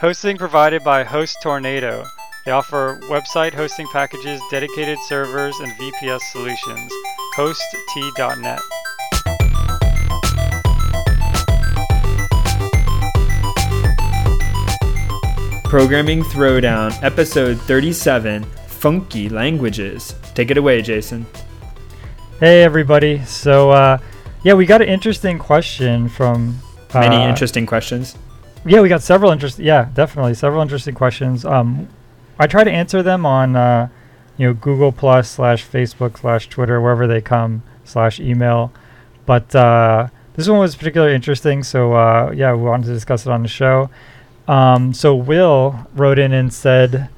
Hosting provided by Host Tornado. They offer website hosting packages, dedicated servers, and VPS solutions. HostT.net. Programming Throwdown, episode 37 Funky Languages. Take it away, Jason. Hey, everybody. So, uh, yeah, we got an interesting question from. Uh, Many interesting questions. Yeah, we got several interesting. Yeah, definitely several interesting questions. Um, I try to answer them on, uh, you know, Google Plus slash Facebook slash Twitter, wherever they come slash email. But uh, this one was particularly interesting, so uh, yeah, we wanted to discuss it on the show. Um, so Will wrote in and said,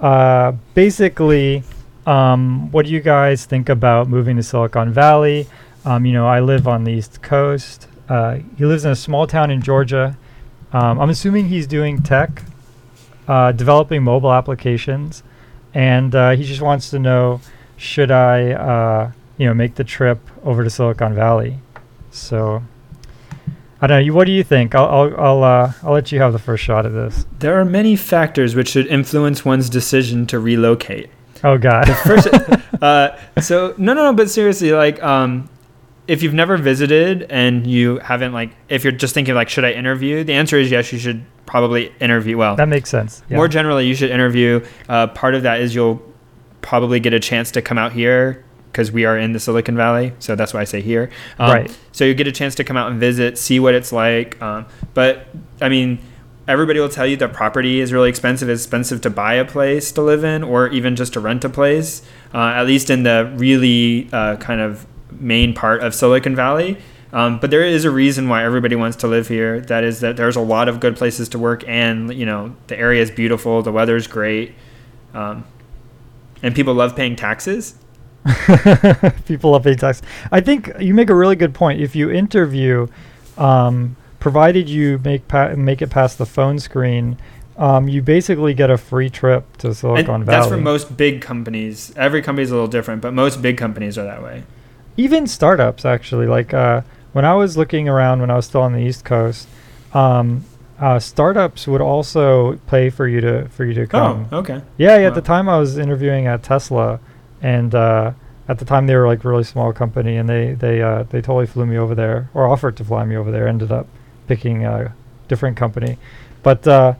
uh, basically, um, what do you guys think about moving to Silicon Valley? Um, you know, I live on the East Coast. Uh, he lives in a small town in Georgia. Um, I'm assuming he's doing tech, uh, developing mobile applications, and uh, he just wants to know, should I, uh, you know, make the trip over to Silicon Valley? So, I don't know. You, what do you think? I'll, I'll, I'll, uh, I'll let you have the first shot at this. There are many factors which should influence one's decision to relocate. Oh God. First, uh, so no, no, no. But seriously, like, um, if you've never visited and you haven't, like, if you're just thinking, like, should I interview? The answer is yes. You should probably interview. Well, that makes sense. Yeah. more generally, you should interview. Uh, part of that is you'll probably get a chance to come out here because we are in the Silicon Valley. So that's why I say here. Um, Right. So you get a chance to come out and visit, see what it's like. Um, but I mean, everybody will tell you that property is really expensive. It's expensive to buy a place to live in, or even just to rent a place. Uh, at least in the really uh, kind of main part of Silicon Valley. Um, but there is a reason why everybody wants to live here. That is that there's a lot of good places to work, and you know the area is beautiful, the weather's great, um, and people love paying taxes. People love paying tax. I think you make a really good point. If you interview, um, provided you make pa- make it past the phone screen, um, you basically get a free trip to Silicon and Valley. that's for most big companies. Every company is a little different, but most big companies are that way. Even startups, actually. Like uh, when I was looking around when I was still on the East Coast, um, uh, startups would also pay for you to for you to come. Oh, okay. Yeah, yeah. At the time, I was interviewing at Tesla, and uh, at the time they were like really small company, and they they uh, they totally flew me over there, or offered to fly me over there. Ended up picking a different company, but uh,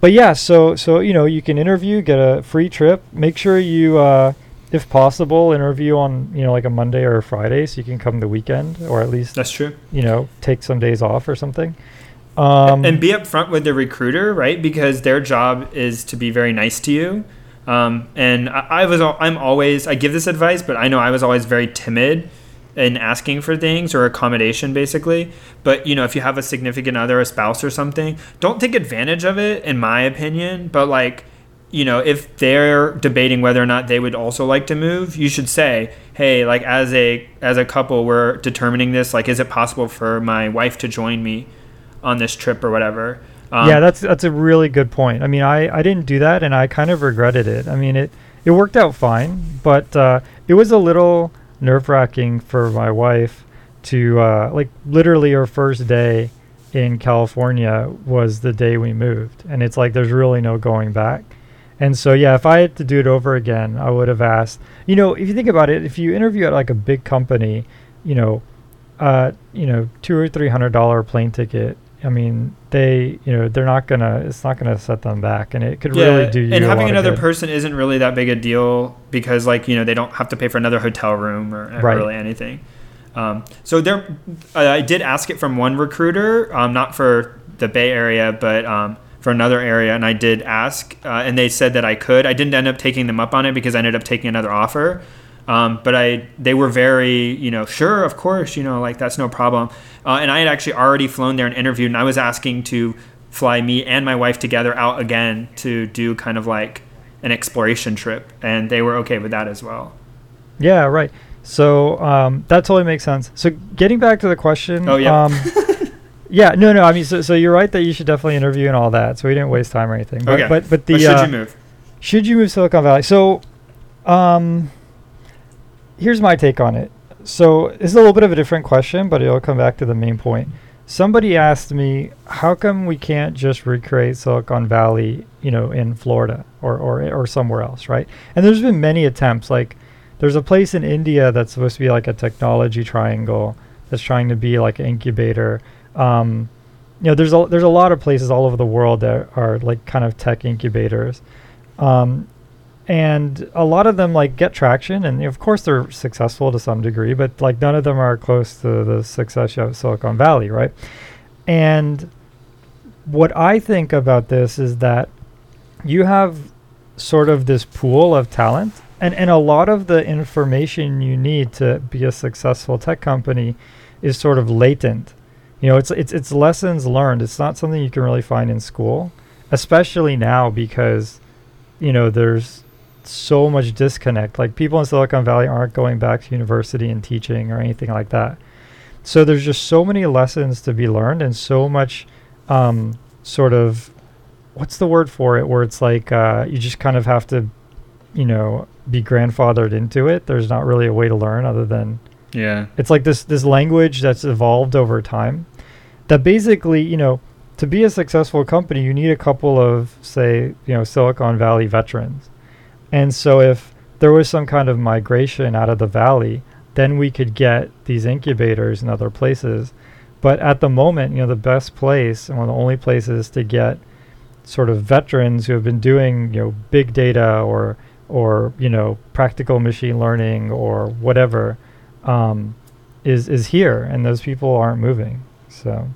but yeah. So so you know you can interview, get a free trip. Make sure you, uh, if possible, interview on you know like a Monday or a Friday, so you can come the weekend, or at least That's true. you know take some days off or something. Um, and be upfront with the recruiter, right? Because their job is to be very nice to you. Um, and I, I was, I'm always, I give this advice, but I know I was always very timid in asking for things or accommodation, basically. But you know, if you have a significant other, a spouse or something, don't take advantage of it, in my opinion. But like, you know, if they're debating whether or not they would also like to move, you should say, "Hey, like as a as a couple, we're determining this. Like, is it possible for my wife to join me on this trip or whatever?" Um, yeah, that's that's a really good point. I mean, I, I didn't do that, and I kind of regretted it. I mean, it it worked out fine, but uh, it was a little nerve wracking for my wife to uh, like literally her first day in California was the day we moved, and it's like there's really no going back. And so yeah, if I had to do it over again, I would have asked. You know, if you think about it, if you interview at like a big company, you know, uh, you know, two or three hundred dollar plane ticket. I mean, they, you know, they're not gonna. It's not gonna set them back, and it could really do you. and a having another person isn't really that big a deal because like you know they don't have to pay for another hotel room or, Right. really anything um, so there I i did ask it from one recruiter um, not for the bay area but um, for another area and i did ask uh, and they said that i could i didn't end up taking them up on it because i ended up taking another offer um, but I, they were very, you know, sure, of course, you know, like that's no problem. Uh, and I had actually already flown there and interviewed, and I was asking to fly me and my wife together out again to do kind of like an exploration trip, and they were okay with that as well. Yeah, right. So um, that totally makes sense. So getting back to the question. Oh, yeah. Um, yeah, no, no. I mean, so, so you're right that you should definitely interview and all that. So we didn't waste time or anything. But Okay. but, but the But should uh, you move? should you move Silicon Valley? So, um, here's my take on it. So this is a little bit of a different question, but it'll come back to the main point. somebody asked me, how come we can't just recreate Silicon Valley, you know, in Florida or, or, or somewhere else, right? And there's been many attempts. Like, there's a place in India that's supposed to be like a technology triangle that's trying to be like an incubator. Um, you know, there's a there's a lot of places all over the world that are like kind of tech incubators, um, and a lot of them like get traction, and of course they're successful to some degree, but like none of them are close to the success of Silicon Valley, right? And what I think about this is that you have sort of this pool of talent and and a lot of the information you need to be a successful tech company is sort of latent you know it's it's it's lessons learned it's not something you can really find in school especially now because you know there's so much disconnect like people in silicon valley aren't going back to university and teaching or anything like that so there's just so many lessons to be learned and so much um, sort of what's the word for it where it's like uh, you just kind of have to you know be grandfathered into it. There's not really a way to learn other than yeah. It's like this this language that's evolved over time. That basically, you know, to be a successful company, you need a couple of say, you know, Silicon Valley veterans. And so if there was some kind of migration out of the valley, then we could get these incubators in other places. But at the moment, you know, the best place and one of the only places to get sort of veterans who have been doing, you know, big data or or you know practical machine learning or whatever um, is is here, and those people aren't moving. So,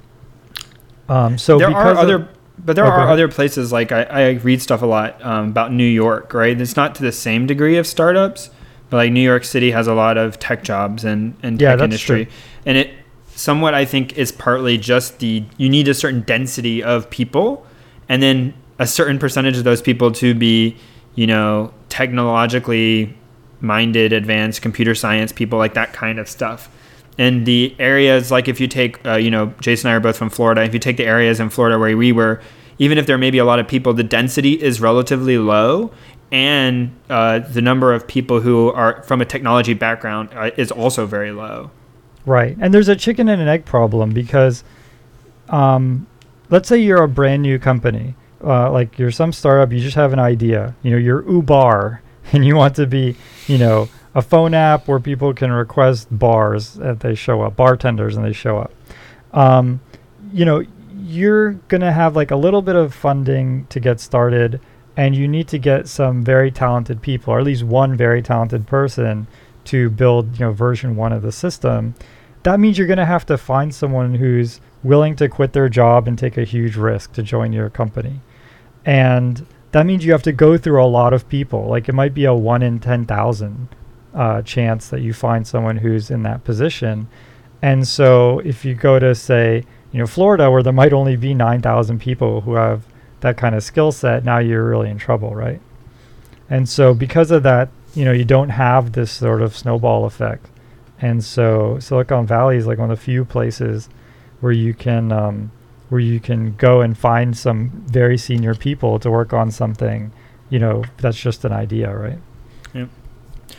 um, so there are other, but there oh, are other places like I, I read stuff a lot um, about New York, right? It's not to the same degree of startups, but like New York City has a lot of tech jobs and and yeah, tech industry, true. and it somewhat I think is partly just the you need a certain density of people, and then a certain percentage of those people to be you know, technologically minded, advanced computer science people, like that kind of stuff. And the areas, like if you take, uh, you know, Jason and I are both from Florida. If you take the areas in Florida where we were, even if there may be a lot of people, the density is relatively low, and uh, the number of people who are from a technology background uh, is also very low. Right, and there's a chicken and an egg problem because, um, let's say you're a brand new company uh, like you're some startup, you just have an idea. You know, you're Uber, and you want to be, you know, a phone app where people can request bars that they show up, bartenders and they show up. Um, you know, you're gonna have like a little bit of funding to get started, and you need to get some very talented people, or at least one very talented person, to build, you know, version one of the system. That means you're gonna have to find someone who's willing to quit their job and take a huge risk to join your company and that means you have to go through a lot of people. Like it might be a one in ten thousand uh, chance that you find someone who's in that position. And so if you go to say, you know, Florida, where there might only be nine thousand people who have that kind of skill set, now you're really in trouble, right? And so because of that, you know, you don't have this sort of snowball effect. And so Silicon Valley is like one of the few places where you can um, where you can go and find some very senior people to work on something, you know, that's just an idea, right?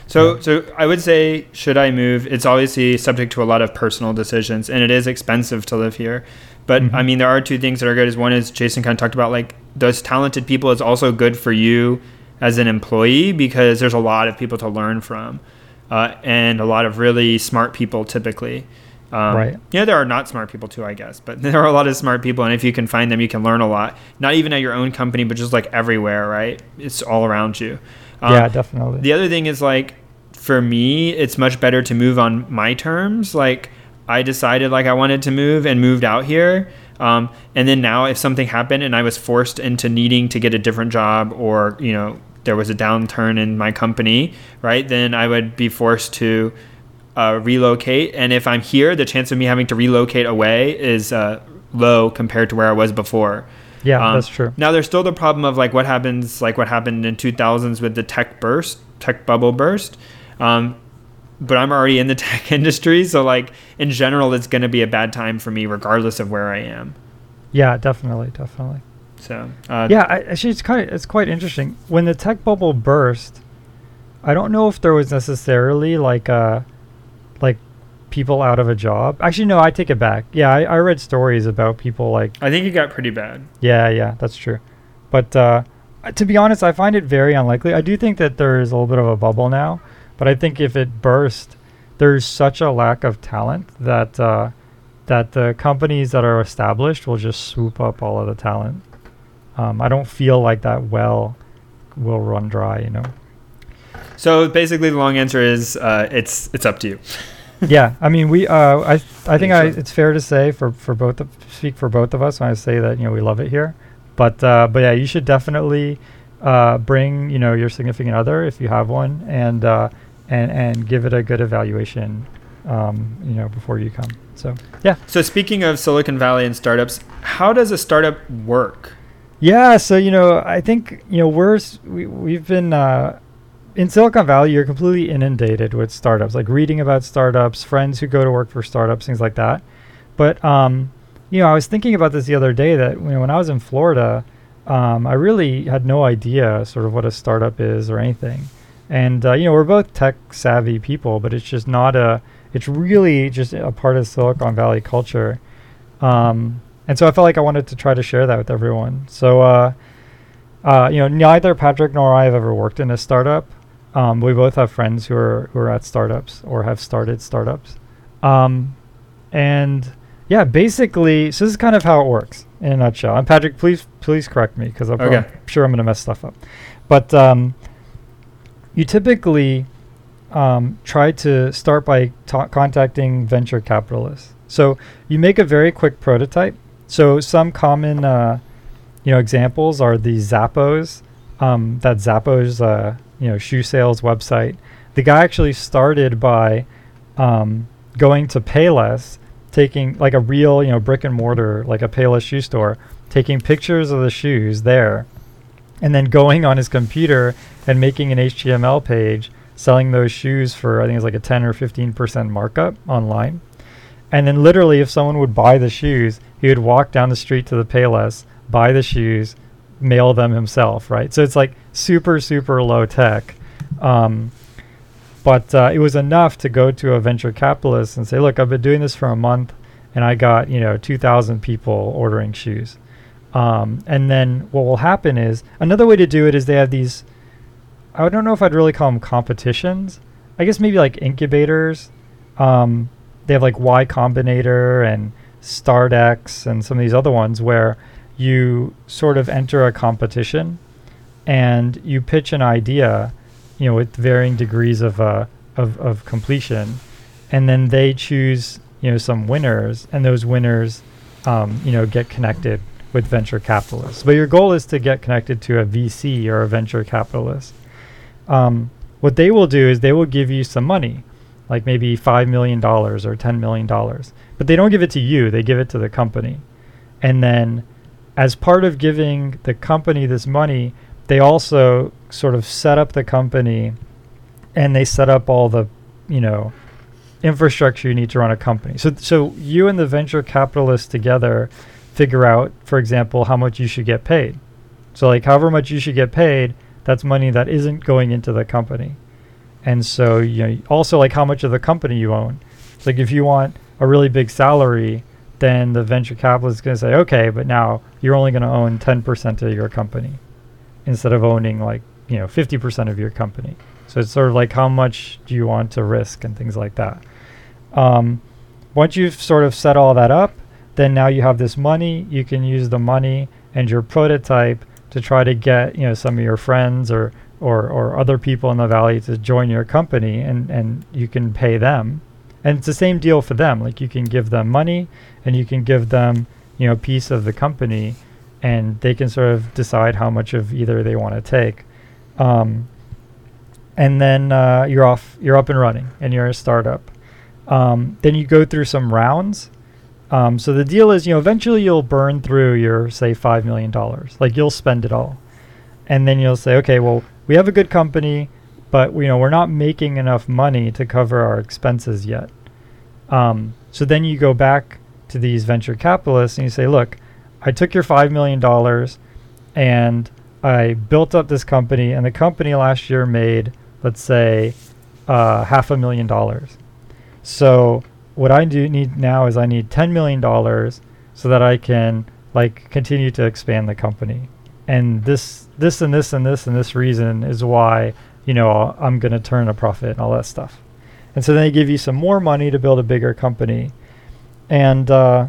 So, yeah. so I would say, should I move? It's obviously subject to a lot of personal decisions, and it is expensive to live here. But mm-hmm. I mean, there are two things that are good. Is one is Jason kind of talked about, like those talented people is also good for you as an employee because there's a lot of people to learn from, uh, and a lot of really smart people typically. Um, right. Yeah, there are not smart people too, I guess, but there are a lot of smart people, and if you can find them, you can learn a lot. Not even at your own company, but just like everywhere, right? It's all around you. Um, yeah, definitely. The other thing is like, for me, it's much better to move on my terms. Like, I decided like I wanted to move and moved out here. Um, and then now, if something happened and I was forced into needing to get a different job, or you know, there was a downturn in my company, right? Then I would be forced to uh, relocate. And if I'm here, the chance of me having to relocate away is uh, low compared to where I was before. Yeah, um, that's true. Now there's still the problem of like what happens, like what happened in 2000s with the tech burst, tech bubble burst. Um, but I'm already in the tech industry, so like in general, it's going to be a bad time for me, regardless of where I am. Yeah, definitely, definitely. So uh, yeah, I, actually, it's kind of it's quite interesting when the tech bubble burst. I don't know if there was necessarily like a like people out of a job. Actually, no, I take it back. Yeah, I, I read stories about people like I think it got pretty bad. yeah, yeah, that's true. But uh, to be honest, I find it very unlikely. I do think that there is a little bit of a bubble now, but I think if it burst, there's such a lack of talent that uh, that the companies that are established will just swoop up all of the talent. Um, I don't feel like that well will run dry, you know. So basically, the long answer is uh, it's it's up to you. yeah, I mean, we. Uh, I I think I, it's fair to say for for both of, speak for both of us when I say that you know we love it here, but uh, but yeah, you should definitely uh, bring you know your significant other if you have one and uh, and and give it a good evaluation, um, you know, before you come. So yeah, So speaking of Silicon Valley and startups, how does a startup work? yeah. So you know, I think you know we're we we've been. Uh, in Silicon Valley, you're completely inundated with startups, like reading about startups, friends who go to work for startups, things like that. But um, you know, I was thinking about this the other day that you know, when I was in Florida, um, I really had no idea sort of what a startup is or anything. And uh, you know, we're both tech savvy people, but it's just not a. It's really just a part of Silicon Valley culture. Um, and so I felt like I wanted to try to share that with everyone. So, uh, uh, you know, neither Patrick nor I have ever worked in a startup. Um, we both have friends who are who are at startups or have started startups. Um, and yeah, basically, so this is kind of how it works in a nutshell. And Patrick, please please correct me because I'm, Okay. I'm sure I'm going to mess stuff up. But um, you typically um, try to start by ta- contacting venture capitalists. So you make a very quick prototype. So some common, uh, you know, examples are the Zappos. Um, that Zappos, uh, you know, shoe sales website. The guy actually started by um, going to Payless, taking like a real, you know, brick and mortar, like a Payless shoe store, taking pictures of the shoes there, and then going on his computer and making an HTML page selling those shoes for I think it's like a 10 or 15% markup online. And then literally if someone would buy the shoes, he would walk down the street to the Payless, buy the shoes, mail them himself, right? So it's like super super low tech. Um, but uh, it was enough to go to a venture capitalist and say, "Look, I've been doing this for a month, and I got you know 2,000 people ordering shoes." Um, and then what will happen is another way to do it is they have these. I don't know if I'd really call them competitions. I guess maybe like incubators. Um, they have like Y Combinator and StartX and some of these other ones where you sort of enter a competition and you pitch an idea, you know, with varying degrees of uh, of, of completion, and then they choose you know some winners, and those winners, um, you know, get connected with venture capitalists. But your goal is to get connected to a VC or a venture capitalist. Um, what they will do is they will give you some money, like maybe five million dollars or ten million dollars, but they don't give it to you; they give it to the company, and then as part of giving the company this money, they also sort of set up the company and they set up all the, you know, infrastructure you need to run a company. So so you and the venture capitalists together figure out, for example, how much you should get paid. So like however much you should get paid, that's money that isn't going into the company. And so you know also like how much of the company you own. Like if you want a really big salary, then the venture capitalist is going to say, okay, but now you're only going to own 10% of your company instead of owning like, you know, 50% of your company. So it's sort of like how much do you want to risk and things like that. Um, once you've sort of set all that up, then now you have this money. You can use the money and your prototype to try to get, you know, some of your friends or, or, or other people in the valley to join your company and, and you can pay them. And it's the same deal for them. Like you can give them money and you can give them, you know, a piece of the company and they can sort of decide how much of either they want to take. Um, and then uh, you're off, you're up and running and you're a startup. Um, then you go through some rounds. Um, so the deal is, you know, eventually you'll burn through your, say, $5 million. Like you'll spend it all. And then you'll say, okay, well, we have a good company, but you know, we're not making enough money to cover our expenses yet. Um, so then you go back to these venture capitalists and you say, look, I took your $5 million and I built up this company, and the company last year made, let's say, uh, half a million dollars. So what I do need now is I need ten million dollars so that I can like continue to expand the company. And this this and this and this and this reason is why, you know, I'm going to turn a profit and all that stuff. And so then they give you some more money to build a bigger company. And uh,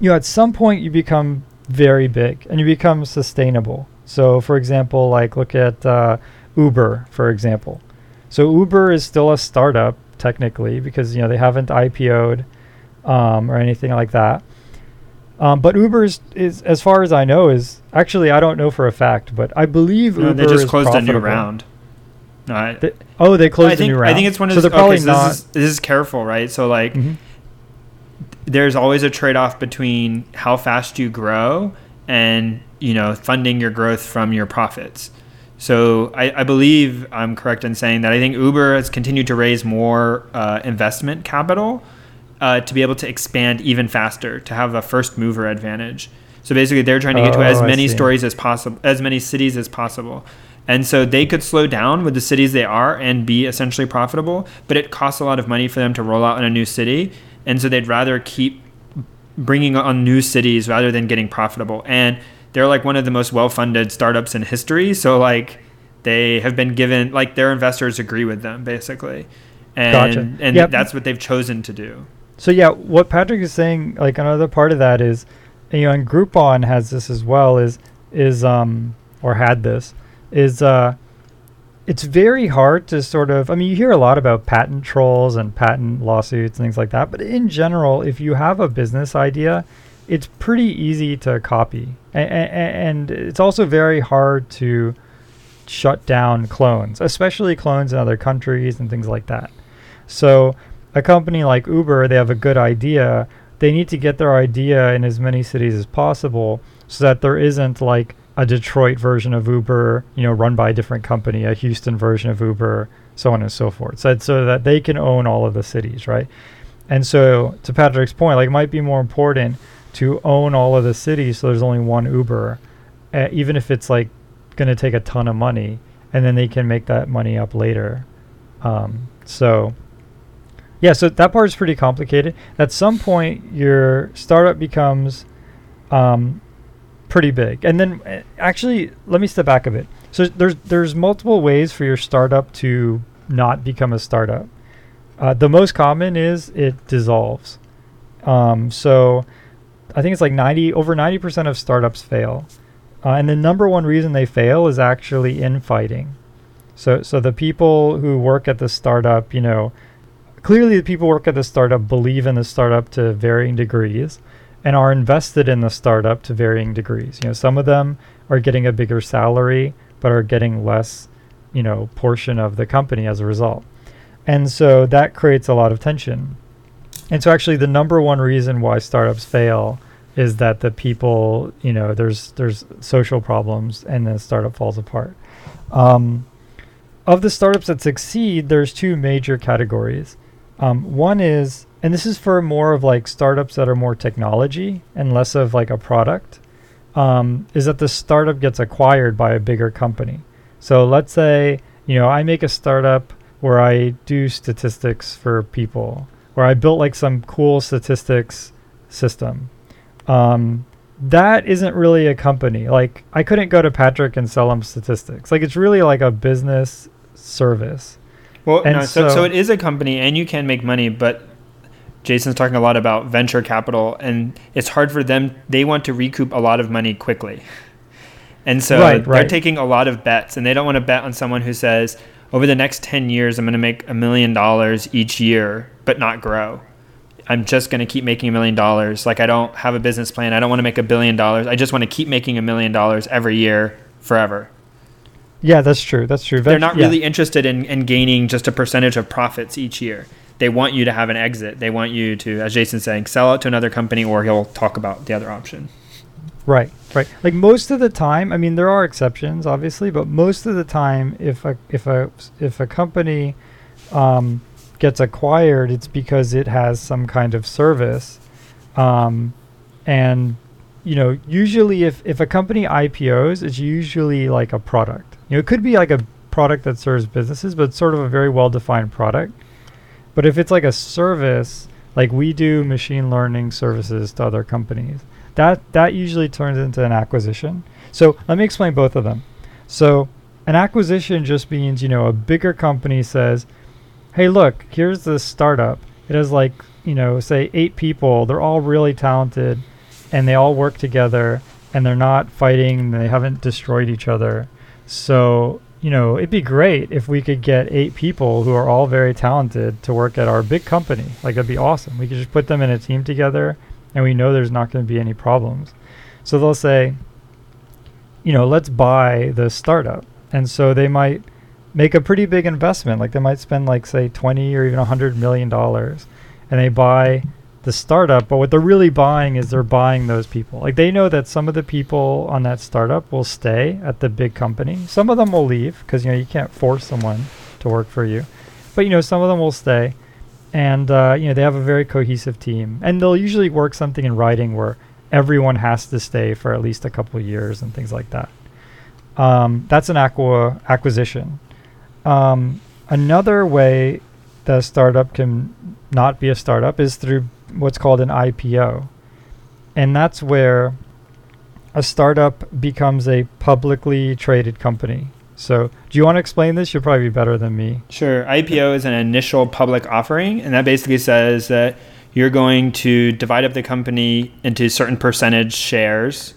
you know, at some point you become very big and you become sustainable. So, for example, like look at uh, Uber, for example. So Uber is still a startup technically because you know they haven't IPO'd um, or anything like that. Um, but Uber is, as far as I know, is actually I don't know for a fact, but I believe No, Uber they just is closed a new round. No, I, They- oh, they closed I think a new round. I think it's one of so those. they're probably okay, so not. this is this is careful, right? So like, Mhm. there's always a trade-off between how fast you grow and you know funding your growth from your profits. So I, I believe I'm correct in saying that I think Uber has continued to raise more uh, investment capital uh, to be able to expand even faster, to have a first mover advantage. So basically, they're trying to get to Oh, as many stories as possible, as many cities as possible. And so they could slow down with the cities they are and be essentially profitable, but it costs a lot of money for them to roll out in a new city. And so they'd rather keep bringing on new cities rather than getting profitable. And they're like one of the most well-funded startups in history. So like they have been given like their investors agree with them basically, and Gotcha. and Yep. that's what they've chosen to do. So yeah, what Patrick is saying, like another part of that is, you know, and Groupon has this as well. Is is um or had this is uh, it's very hard to sort of. I mean, you hear a lot about patent trolls and patent lawsuits and things like that, but in general, if you have a business idea, it's pretty easy to copy, a- a- and it's also very hard to shut down clones, especially clones in other countries and things like that. So a company like Uber, they have a good idea. They need to get their idea in as many cities as possible so that there isn't like a Detroit version of Uber, you know, run by a different company, a Houston version of Uber, so on and so forth. So, so that they can own all of the cities, right? And so to Patrick's point, like it might be more important to own all of the cities so there's only one Uber, uh, even if it's like going to take a ton of money, and then they can make that money up later. Um, so yeah, so that part is pretty complicated. At some point, your startup becomes um, pretty big, and then uh, actually, let me step back a bit. So there's there's multiple ways for your startup to not become a startup. Uh, the most common is it dissolves. Um, so I think it's like 90 over 90% of startups fail. Uh, and the number one reason they fail is actually infighting. So so the people who work at the startup, you know, clearly the people who work at the startup believe in the startup to varying degrees and are invested in the startup to varying degrees. You know, some of them are getting a bigger salary but are getting less, you know, portion of the company as a result. And so that creates a lot of tension. And so actually the number one reason why startups fail is that the people, you know, there's there's social problems and the startup falls apart. Um, of the startups that succeed, there's two major categories. Um, one is, and this is for more of like startups that are more technology and less of like a product, um, is that the startup gets acquired by a bigger company. So let's say, you know, I make a startup where I do statistics for people, where I built like some cool statistics system. Um, that isn't really a company. Like I couldn't go to Patrick and sell him statistics. Like it's really like a business service. Well, And no, so, so- so it is a company and you can make money, but Jason's talking a lot about venture capital and it's hard for them. They want to recoup a lot of money quickly. And so Right, they're right. taking a lot of bets and they don't want to bet on someone who says, over the next 10 years, I'm going to make a million dollars each year, but not grow. I'm just going to keep making a million dollars. Like, I don't have a business plan. I don't want to make a billion dollars. I just want to keep making a million dollars every year forever. Yeah, that's true. That's true. They're not yeah. really interested in, in gaining just a percentage of profits each year. They want you to have an exit. They want you to, as Jason's saying, sell out to another company or he'll talk about the other option. Right, right. Like most of the time, I mean, there are exceptions, obviously, but most of the time, if a if a if a company um, gets acquired, it's because it has some kind of service, um, and you know, usually if if a company IPOs, it's usually like a product. You know, it could be like a product that serves businesses, but sort of a very well defined product. But if it's like a service like we do machine learning services to other companies. That that usually turns into an acquisition. So let me explain both of them. So an acquisition just means, you know, a bigger company says, "Hey, look, here's this startup. It has like, you know, say 8 people. They're all really talented and they all work together and they're not fighting, they haven't destroyed each other. So, you know, it'd be great if we could get 8 people who are all very talented to work at our big company. Like that'd be awesome. We could just put them in a team together and we know there's not going to be any problems. So they'll say, you know, let's buy the startup. And so they might make a pretty big investment. Like they might spend like say 20 or even 100 million dollars and they buy the startup, but what they're really buying is they're buying those people. Like they know that some of the people on that startup will stay at the big company. Some of them will leave because you know you can't force someone to work for you, but you know some of them will stay, and uh, you know they have a very cohesive team, and they'll usually work something in writing where everyone has to stay for at least a couple years and things like that. Um, that's an aqua acquisition. Um, another way that a startup can not be a startup is through what's called an IPO. And that's where a startup becomes a publicly traded company. So, do you want to explain this? You'll probably be better than me. Sure. IPO is an initial public offering, and that basically says that you're going to divide up the company into certain percentage shares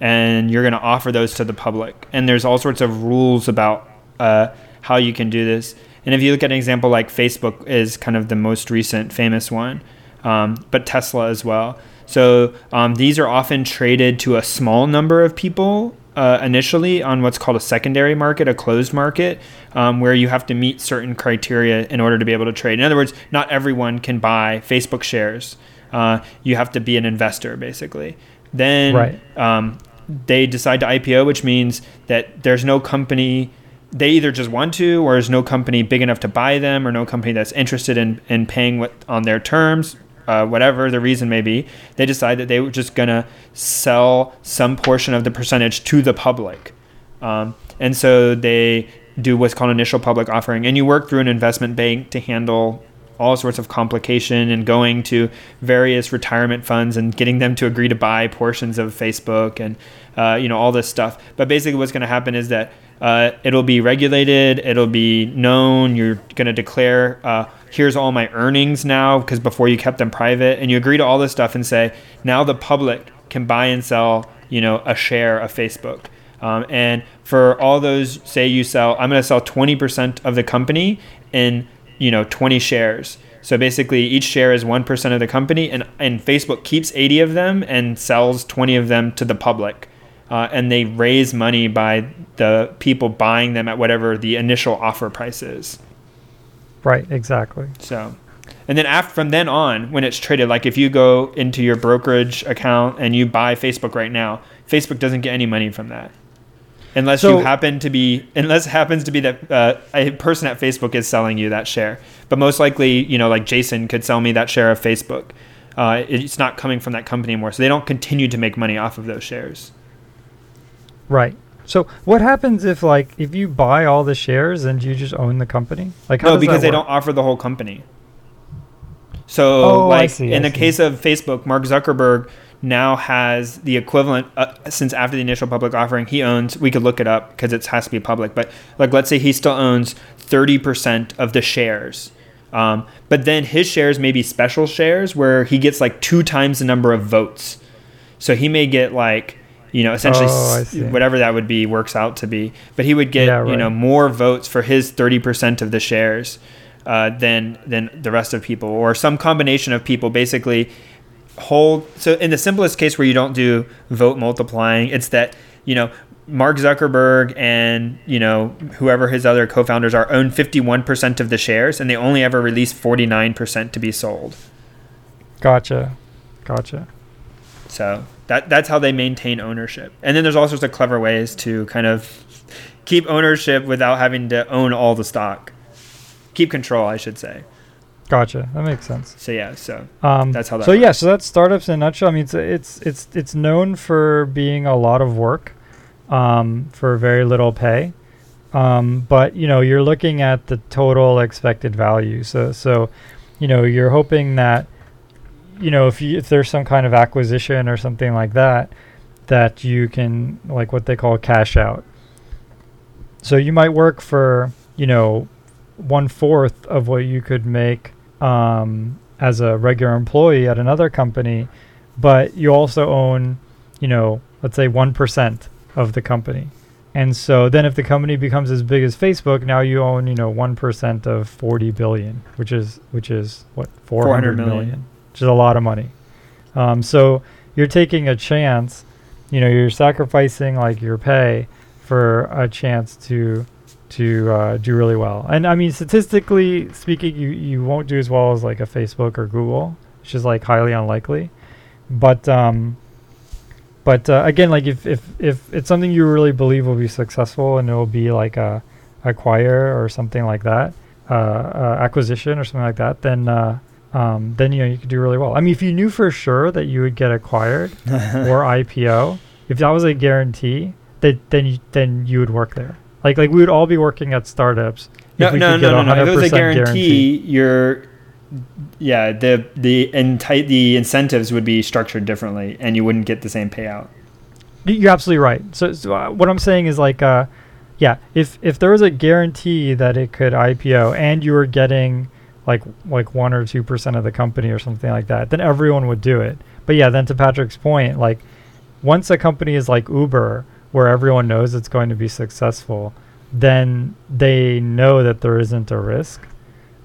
and you're going to offer those to the public. And there's all sorts of rules about uh, how you can do this. And if you look at an example like Facebook is kind of the most recent famous one, um, but Tesla as well. So um, these are often traded to a small number of people uh, initially on what's called a secondary market, a closed market, um, where you have to meet certain criteria in order to be able to trade. In other words, not everyone can buy Facebook shares. Uh, you have to be an investor, basically. Then right. um, they decide to IPO, which means that there's no company they either just want to or there's no company big enough to buy them or no company that's interested in, in paying what on their terms uh, whatever the reason may be, they decide that they were just going to sell some portion of the percentage to the public. Um, and so they do what's called initial public offering. And you work through an investment bank to handle all sorts of complication and going to various retirement funds and getting them to agree to buy portions of Facebook and uh, you know all this stuff. But basically, what's going to happen is that uh, it'll be regulated. It'll be known. You're going to declare, uh, here's all my earnings now, because before you kept them private. And you agree to all this stuff and say, now the public can buy and sell, you know, a share of Facebook. Um, and for all those, say you sell, I'm going to sell 20% of the company in, you know, 20 shares. So basically, each share is 1% of the company, and, and Facebook keeps 80 of them and sells 20 of them to the public uh, and they raise money by the people buying them at whatever the initial offer price is. Right, exactly. So, and then after, from then on, when it's traded, like if you go into your brokerage account and you buy Facebook right now, Facebook doesn't get any money from that. Unless so, you happen to be, unless it happens to be that uh, a person at Facebook is selling you that share. But most likely, you know, like Jason could sell me that share of Facebook. Uh, it's not coming from that company anymore. So they don't continue to make money off of those shares. Right. So what happens if like if you buy all the shares and you just own the company? Like no, because they don't offer the whole company. So oh, like see, in I the see. case of Facebook, Mark Zuckerberg now has the equivalent uh, since after the initial public offering he owns we could look it up because it has to be public but like let's say he still owns 30% of the shares um, but then his shares may be special shares where he gets like two times the number of votes so he may get like you know, essentially oh, whatever that would be works out to be. But he would get, yeah, right. you know, more votes for his 30% of the shares uh, than than the rest of people or some combination of people basically hold so in the simplest case where you don't do vote multiplying, it's that, you know, Mark Zuckerberg and, you know, whoever his other co-founders are own 51% of the shares and they only ever release 49% to be sold. Gotcha. Gotcha. So that that's how they maintain ownership. And then there's all sorts of clever ways to kind of keep ownership without having to own all the stock. Keep control, I should say. Gotcha. That makes sense. So yeah, so um, that's how that. So works. yeah, so that's startups in a nutshell. I mean, it's it's it's it's known for being a lot of work, um, for very little pay, um, but you know you're looking at the total expected value. So so, you know you're hoping that you know, if you, if there's some kind of acquisition or something like that, that you can like what they call cash out. So you might work for you know one fourth of what you could make um, as a regular employee at another company, but you also own you know let's say one percent of the company. And so then if the company becomes as big as Facebook, now you own, you know, 1% of 40 billion, which is which is what 400 million. million, which is a lot of money. Um, so you're taking a chance, you know, you're sacrificing like your pay for a chance to to uh, do really well. And I mean, statistically speaking, you you won't do as well as like a Facebook or Google, which is like highly unlikely. But um, but uh, again, like if, if if it's something you really believe will be successful and it will be like a acquire or something like that, uh, uh, acquisition or something like that, then uh, um, then you know you could do really well. I mean, if you knew for sure that you would get acquired or IPO, if that was a guarantee, that then you, then you would work there. Like like we would all be working at startups. No, no, no, no, no. If it was a guarantee, guarantee, you're yeah, the the enti- the incentives would be structured differently, and you wouldn't get the same payout. You're absolutely right. So, so uh, what I'm saying is like, uh, yeah, if if there was a guarantee that it could IPO, and you were getting like like one or two percent of the company or something like that, then everyone would do it. But yeah, then to Patrick's point, like once a company is like Uber, where everyone knows it's going to be successful, then they know that there isn't a risk.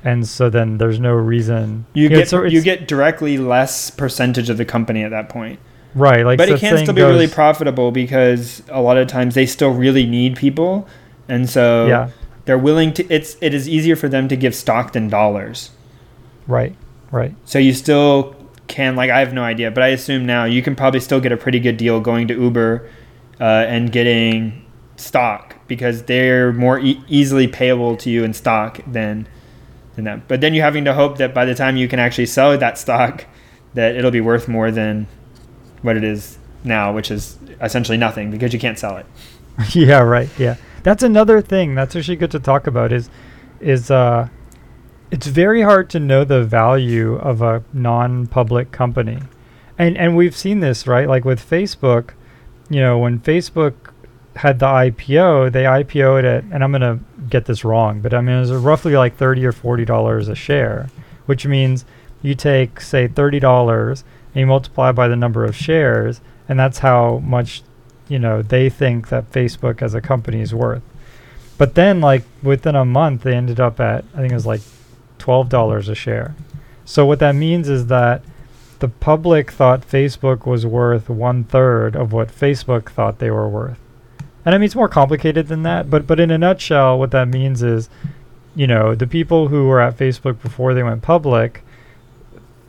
And so then there's no reason. You, you get know, you get directly less percentage of the company at that point. Right like but it can still be really profitable because a lot of times they still really need people. And so yeah they're willing to it's it is easier for them to give stock than dollars right right so you still can like i have no idea but i assume now you can probably still get a pretty good deal going to uber uh, and getting stock because they're more e- easily payable to you in stock than than that. But then you're having to hope that by the time you can actually sell that stock, that it'll be worth more than what it is now, which is essentially nothing because you can't sell it. yeah, right. Yeah, that's another thing. That's actually good to talk about. Is is uh, it's very hard to know the value of a non-public company, and and we've seen this right, like with Facebook. You know, when Facebook had the IPO, they IPO'd it, and I'm gonna get this wrong, but I mean it was roughly like thirty or forty dollars a share, which means you take say thirty dollars and you multiply by the number of shares, and that's how much you know they think that Facebook as a company is worth. But then like within a month they ended up at I think it was like twelve dollars a share. So what that means is that the public thought Facebook was worth one third of what Facebook thought they were worth. And I mean, it's more complicated than that, but but in a nutshell, what that means is, you know, the people who were at Facebook before they went public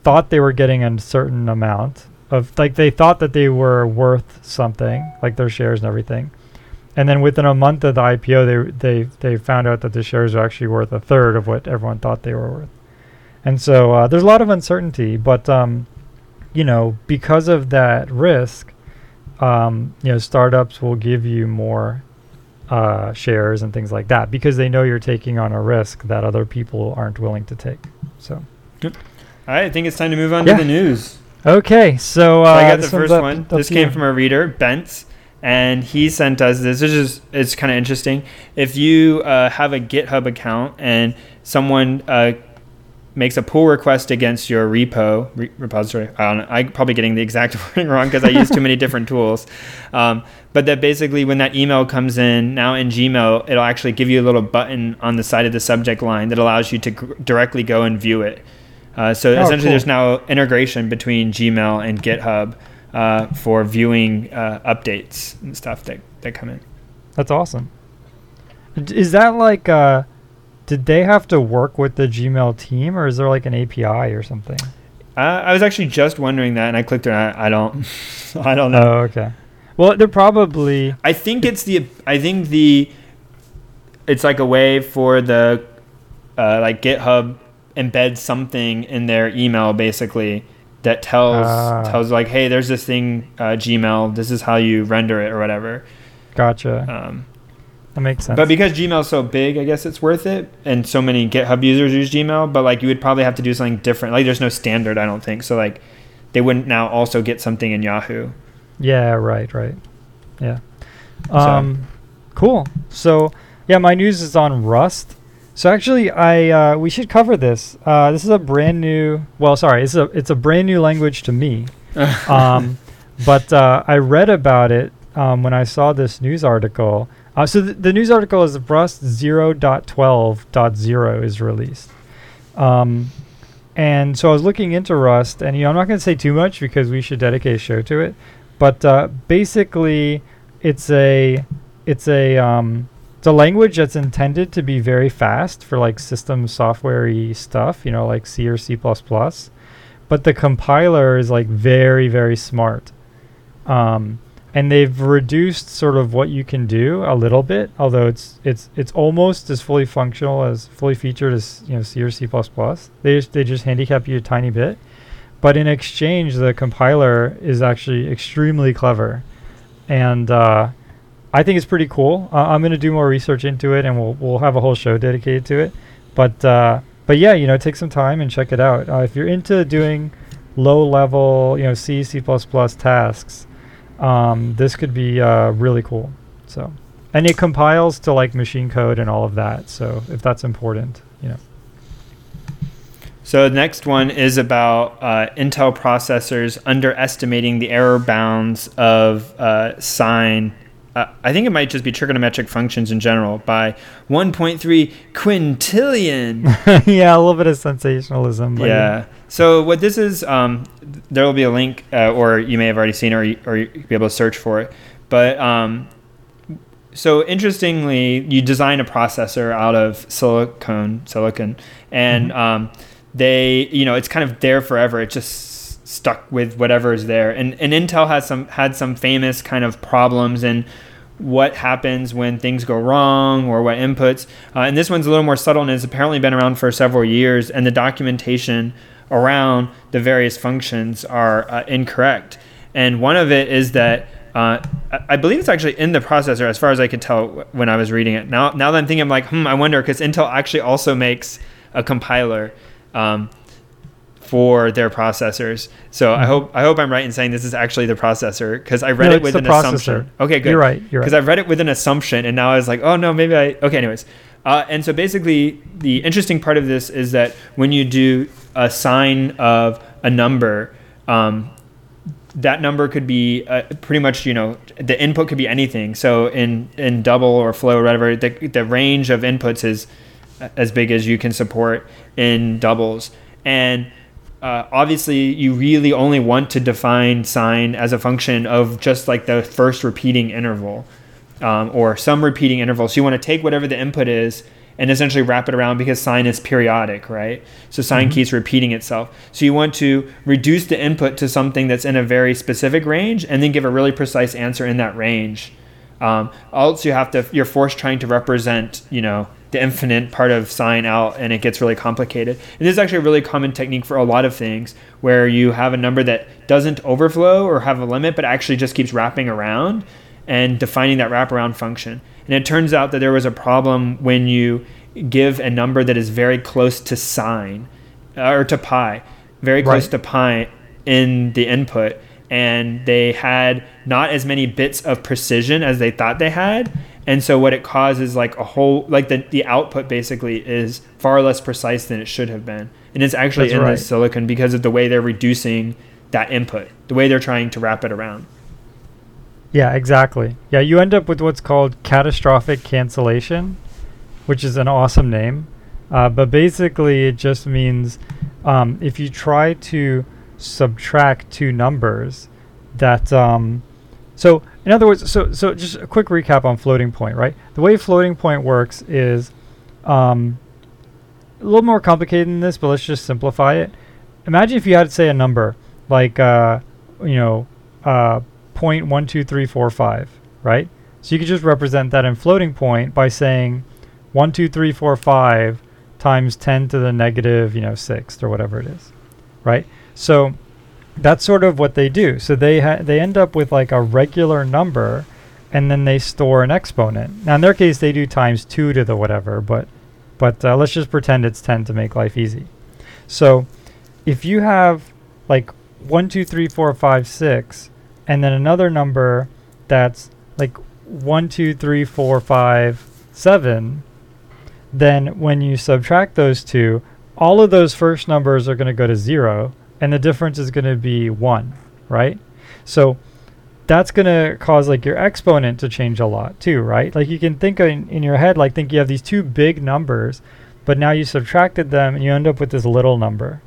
thought they were getting a certain amount of like they thought that they were worth something, like their shares and everything. And then within a month of the IPO, they they they found out that the shares are actually worth a third of what everyone thought they were worth. And so uh, there's a lot of uncertainty, but um, you know, because of that risk, um, you know, startups will give you more uh, shares and things like that because they know you're taking on a risk that other people aren't willing to take. So, good. All right, I think it's time to move on yeah. to the news. Okay, so, uh, so I got the first one. Up, this came from a reader, Bent, and he sent us this. This is it's kind of interesting. If you uh, have a GitHub account and someone uh, makes a pull request against your repo re- repository. I don't know. I'm probably getting the exact wording wrong because I use too many different tools. Um, but that basically, when that email comes in now in Gmail, it'll actually give you a little button on the side of the subject line that allows you to g- directly go and view it. Uh, so oh, essentially, cool. there's now integration between Gmail and GitHub uh, for viewing uh, updates and stuff that, that come in. That's awesome. Is that like uh, did they have to work with the Gmail team, or is there like an API or something? Uh, I was actually just wondering that, and I clicked on it. I don't, I don't know. Oh, okay. Well, they're probably. I think it's the. I think the. It's like a way for the, uh, like GitHub embed something in their email basically that tells uh, tells like, hey, there's this thing, uh, Gmail. This is how you render it or whatever. Gotcha. Um, that makes sense. But because Gmail's so big, I guess it's worth it. And so many GitHub users use Gmail, but like you would probably have to do something different. Like there's no standard, I don't think. So like they wouldn't now also get something in Yahoo. Yeah, right, right. Yeah. Um, cool. So, yeah, my news is on Rust. So actually, I uh, we should cover this. Uh, this is a brand new. Well, sorry, it's a it's a brand new language to me. um, but uh, I read about it um, when I saw this news article. Uh, so th- the news article is Rust 0.12.0 is released. Um, and so I was looking into Rust, and you know I'm not going to say too much because we should dedicate a show to it. But uh, basically, it's a it's a um, it's a language that's intended to be very fast for like system software stuff, you know, like C or C++. But the compiler is like very very smart. Um, and they've reduced sort of what you can do a little bit, although it's it's it's almost as fully functional as fully featured as you know C or C++. They just, they just handicap you a tiny bit, but in exchange, the compiler is actually extremely clever, and uh, I think it's pretty cool. Uh, I'm gonna do more research into it, and we'll we'll have a whole show dedicated to it. But uh, but yeah, you know, take some time and check it out. Uh, if you're into doing low level, you know, C C++ tasks um, this could be uh, really cool. So, and it compiles to like machine code and all of that. So if that's important, you know. So the next one is about uh, Intel processors underestimating the error bounds of uh, sine. Uh, I think it might just be trigonometric functions in general by 1.3 quintillion. yeah, a little bit of sensationalism. Yeah. yeah. So what this is, um, there will be a link, uh, or you may have already seen, it or you, or you be able to search for it. But um, so interestingly, you design a processor out of silicon, silicon, and mm-hmm. um, they, you know, it's kind of there forever. It just stuck with whatever is there. And and Intel has some had some famous kind of problems and what happens when things go wrong or what inputs. Uh, and this one's a little more subtle and has apparently been around for several years. And the documentation around the various functions are uh, incorrect. And one of it is that uh, I believe it's actually in the processor, as far as I could tell when I was reading it. Now, now that I'm thinking, I'm like, hmm, I wonder because Intel actually also makes a compiler um, for their processors. So mm-hmm. I hope I hope I'm right in saying this is actually the processor because I read no, it with an processor. assumption. Okay, good. You're right. You're right. Because I read it with an assumption, and now I was like, oh no, maybe I. Okay, anyways. Uh, and so basically, the interesting part of this is that when you do a sine of a number, um, that number could be uh, pretty much you know the input could be anything. So in in double or flow or whatever, the the range of inputs is as big as you can support in doubles and. Uh, obviously, you really only want to define sine as a function of just like the first repeating interval um, or some repeating interval. So you want to take whatever the input is and essentially wrap it around because sine is periodic, right? So sine mm-hmm. keeps repeating itself. So you want to reduce the input to something that's in a very specific range and then give a really precise answer in that range. Um, also, you have to you're forced trying to represent, you know, the infinite part of sine out, and it gets really complicated. And this is actually a really common technique for a lot of things, where you have a number that doesn't overflow or have a limit, but actually just keeps wrapping around and defining that wraparound function. And it turns out that there was a problem when you give a number that is very close to sine uh, or to pi, very close right. to pi in the input. And they had not as many bits of precision as they thought they had. And so what it causes like a whole like the, the output basically is far less precise than it should have been. And it's actually That's in right. the silicon because of the way they're reducing that input, the way they're trying to wrap it around. Yeah, exactly. Yeah, you end up with what's called catastrophic cancellation, which is an awesome name. Uh, but basically, it just means um, if you try to subtract two numbers, that um, so in other words, so so just a quick recap on floating point, right? The way floating point works is um, a little more complicated than this, but let's just simplify it. Imagine if you had to say a number like uh, you know uh, 0.12345, right? So you could just represent that in floating point by saying 12345 times 10 to the negative, you know, sixth or whatever it is, right? So that's sort of what they do. So they ha- they end up with like a regular number, and then they store an exponent. Now in their case, they do times two to the whatever, but but uh, let's just pretend it's 10 to make life easy. So if you have like one, two, three, four, five, six, and then another number that's like one, two, three, four, five, seven, then when you subtract those two, all of those first numbers are going to go to zero, and the difference is going to be one, right? So that's going to cause like your exponent to change a lot too, right? Like you can think in, in your head, like think you have these two big numbers, but now you subtracted them and you end up with this little number.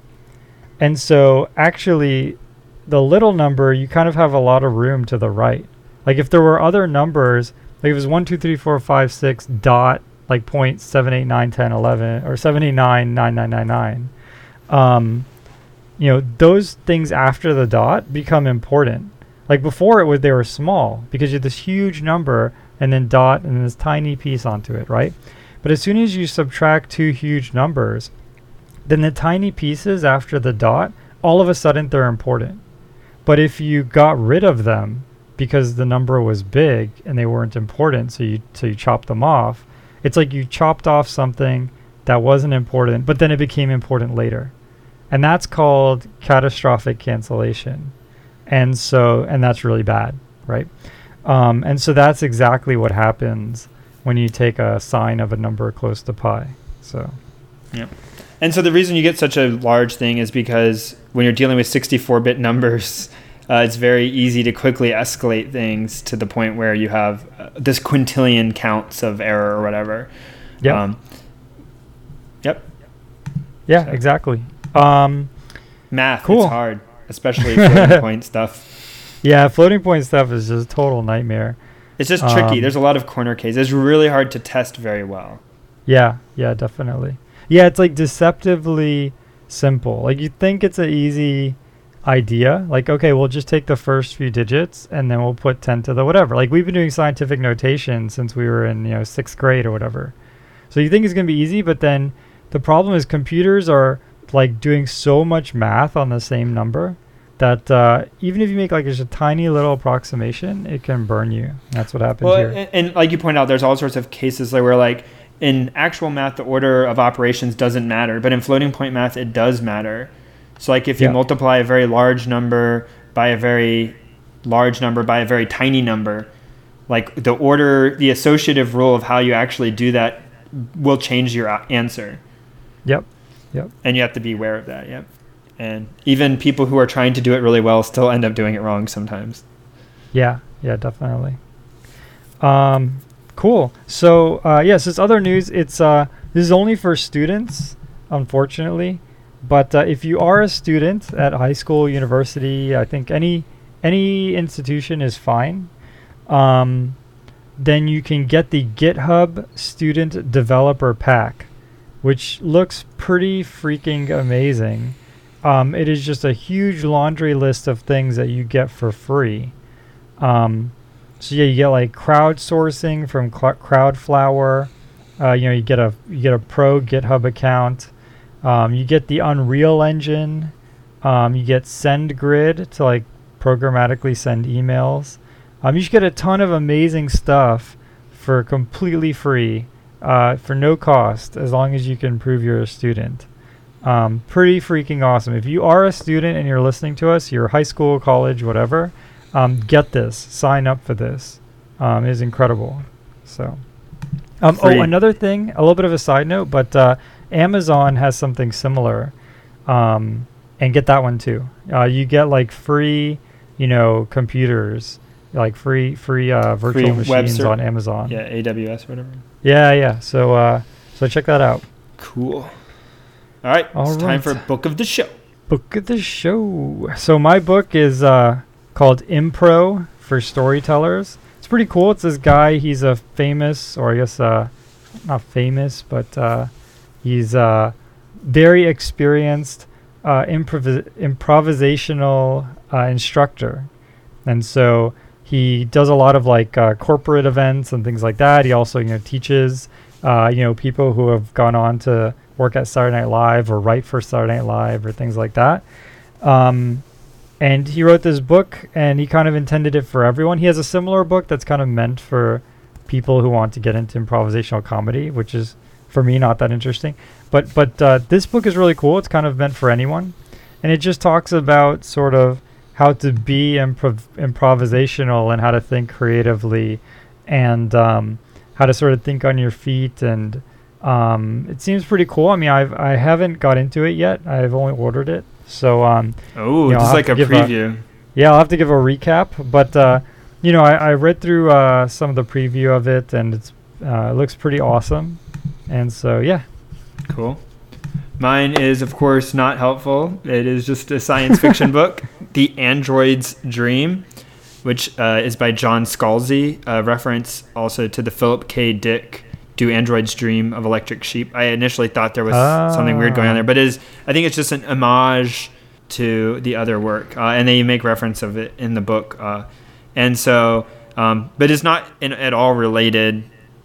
And so actually, the little number, you kind of have a lot of room to the right. Like if there were other numbers, like if it was 1, 2, 3, 4, 5, 6 dot like 0.789, 10, 11, or 789, 9999, um, you know, those things after the dot become important. Like before it was they were small because you had this huge number and then dot and this tiny piece onto it, right? But as soon as you subtract two huge numbers, then the tiny pieces after the dot, all of a sudden they're important. But if you got rid of them because the number was big and they weren't important, so you so you chopped them off, it's like you chopped off something that wasn't important, but then it became important later. And that's called catastrophic cancellation. And so and that's really bad, right? Um, and so that's exactly what happens when you take a sine of a number close to pi. So Yep. And so the reason you get such a large thing is because when you're dealing with 64-bit numbers, uh, it's very easy to quickly escalate things to the point where you have uh, this quintillion counts of error or whatever. Yep. Um, yep. yeah, So- exactly. Um, Math, Cool. it's hard, especially floating point stuff. yeah, floating point stuff is just a total nightmare. It's just tricky. Um, There's a lot of corner cases. It's really hard to test very well. Yeah, yeah, definitely. Yeah, it's like deceptively simple. Like you think it's an easy idea. Like, okay, we'll just take the first few digits and then we'll put 10 to the whatever. Like we've been doing scientific notation since we were in, you know, sixth grade or whatever. So you think it's going to be easy, but then the problem is computers are like doing so much math on the same number that uh, even if you make like just a tiny little approximation, it can burn you. That's what happens Well, here. and, and like you point out, there's all sorts of cases where like in actual math, the order of operations doesn't matter, but in floating point math, it does matter. So like if you Yeah. multiply a very large number by a very large number by a very tiny number, like the order, the associative rule of how you actually do that will change your answer, yep. Yep. and you have to be aware of that. Yep. And even people who are trying to do it really well still end up doing it wrong sometimes. Yeah, yeah, definitely. Um, cool. So, uh, yes, this other news. It's uh, this is only for students, unfortunately. But uh, if you are a student at high school, university, I think any any institution is fine. Um, then you can get the GitHub Student Developer Pack, which looks pretty freaking amazing. Um, it is just a huge laundry list of things that you get for free. Um, so yeah, you get like crowdsourcing from Cl- Crowdflower. Uh, you know, you get a you get a pro GitHub account. Um, you get the Unreal Engine. Um, you get SendGrid to like programmatically send emails. Um, you get a ton of amazing stuff for completely free, uh, for no cost, as long as you can prove you're a student. Um, pretty freaking awesome. If you are a student and you're listening to us, you're high school, college, whatever, um, get this. Sign up for this. Um, it is incredible. So, um, oh, another thing, a little bit of a side note, but uh, Amazon has something similar, um, and get that one too. Uh, you get like free, you know, computers, like free free uh, virtual Free machines on Amazon. Yeah, AWS or whatever. yeah, yeah. So, uh, so check that out. Cool. All right, All it's time for book of the show. Book of the show. So my book is uh, called Impro for Storytellers. It's pretty cool. It's this guy. He's a famous, or I guess uh, not famous, but uh, he's uh, very experienced uh, improvis- improvisational uh, instructor, and so he does a lot of like uh, corporate events and things like that. He also you know teaches uh, you know people who have gone on to work at Saturday Night Live or write for Saturday Night Live or things like that. Um, and he wrote this book, and he kind of intended it for everyone. He has a similar book that's kind of meant for people who want to get into improvisational comedy, which is for me not that interesting. But but uh, this book is really cool. It's kind of meant for anyone, and it just talks about sort of how to be improv- improvisational and how to think creatively, and um, how to sort of think on your feet. And um, it seems pretty cool. I mean, I've I haven't got into it yet. I've only ordered it, so um, Oh, You know, just like a give a- preview. yeah, I'll have to give a recap, but uh, you know, I, I read through uh, some of the preview of it, and it's uh, it looks pretty awesome, and so yeah, Cool. Mine is, of course, not helpful. It is just a science fiction book, The Android's Dream, which uh, is by John Scalzi, a reference also to the Philip K. Dick Do Androids Dream of Electric Sheep. I initially thought there was something weird going on there, but it is, I think it's just an homage to the other work. Uh, and they make reference of it in the book. Uh, and so, um, but it's not in, at all related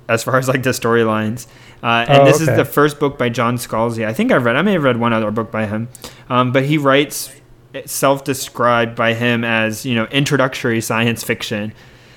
as far as like the storylines. Uh, and Oh, this okay. is the first book by John Scalzi. I think I've read. I may have read one other book by him, um, but he writes self-described by him as you know introductory science fiction.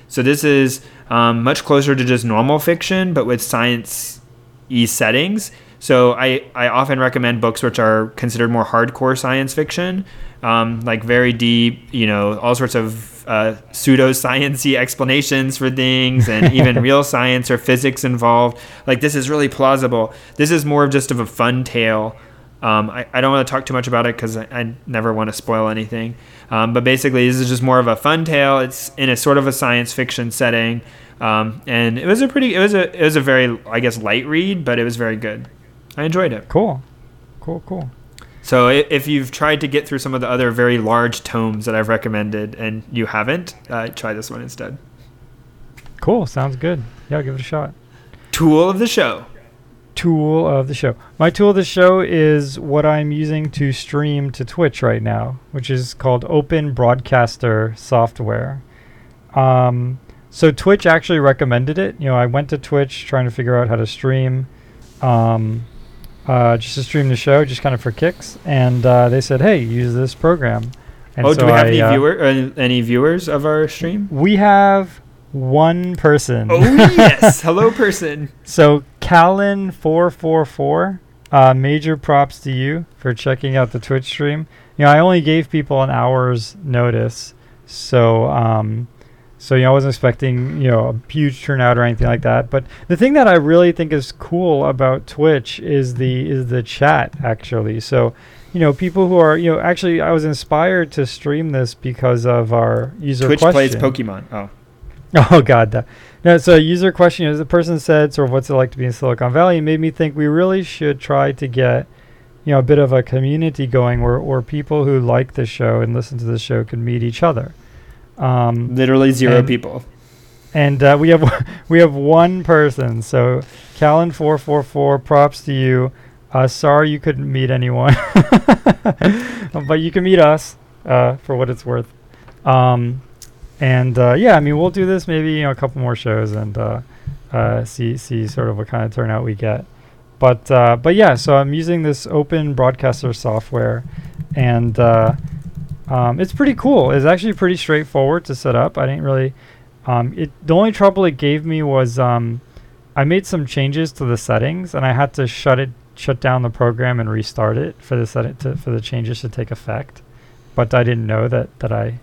So this is um, much closer to just normal fiction, but with science e settings. So I, I often recommend books which are considered more hardcore science fiction, um, like very deep, you know, all sorts of uh, pseudo sciencey explanations for things, and even real science or physics involved. Like this is really plausible. This is more of just of a fun tale. Um, I, I don't want to talk too much about it because I, I never want to spoil anything. Um, but basically, this is just more of a fun tale. It's in a sort of a science fiction setting, um, and it was a pretty, it was a, it was a very, I guess, light read, but it was very good. I enjoyed it. cool, cool, cool. So if you've tried to get through some of the other very large tomes that I've recommended and you haven't, uh, try this one instead. Cool, sounds good. Yeah, I'll give it a shot. Tool of the show. Tool of the show. My tool of the show is what I'm using to stream to Twitch right now, which is called Open Broadcaster Software. Um, so Twitch actually recommended it. You know, I went to Twitch trying to figure out how to stream, um, uh, just to stream the show, just kind of for kicks, and uh, they said, "Hey, use this program." And oh, so do we have I, any uh, viewer, uh, any viewers of our stream? We have one person. Oh yes, hello person. So Callan four four four, uh, major props to you for checking out the Twitch stream. You know, I only gave people an hour's notice, so um, so you know, I wasn't expecting you know a huge turnout or anything like that. But the thing that I really think is cool about Twitch is the is the chat actually. So you know, people who are you know actually, I was inspired to stream this because of our user Twitch question. plays Pokemon. Oh, Oh God, that. no. So user question is the person said sort of what's it like to be in Silicon Valley. It made me think we really should try to get, you know, a bit of a community going where where people who like the show and listen to the show can meet each other. Um, literally zero And- people. and uh, we have we have one person. So Callan four four four. Props to you. Uh, sorry you couldn't meet anyone, but you can meet us uh, for what it's worth. Um, and uh, yeah, I mean we'll do this maybe you know a couple more shows and uh, uh, see see sort of what kind of turnout we get. But uh, but yeah, so I'm using this open broadcaster software, and uh, um, it's pretty cool. It's actually pretty straightforward to set up. I didn't really. Um, it the only trouble it gave me was um, I made some changes to the settings, and I had to shut it shut down the program and restart it for the set to, for the changes to take effect. But I didn't know that that I,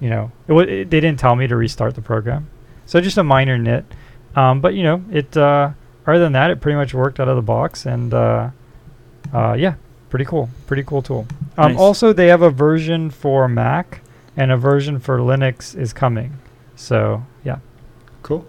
you know, it, wa- it, they didn't tell me to restart the program. So just a minor nit. Um, but you know, it uh, other than that, it pretty much worked out of the box, and uh, uh, yeah, pretty cool, pretty cool tool. Um, Nice. Also, they have a version for Mac and a version for Linux is coming. So yeah, Cool.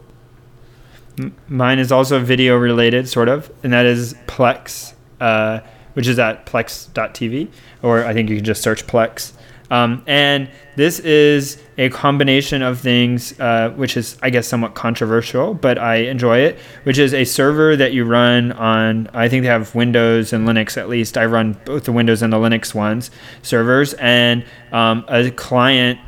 M- mine is also video related, sort of, and that is Plex, uh, which is at plex.tv, or I think you can just search Plex. Um, and this is a combination of things, uh, which is, I guess, somewhat controversial, but I enjoy it, which is a server that you run on, I think they have Windows and Linux at least. I run both the Windows and the Linux ones, servers, and um, a client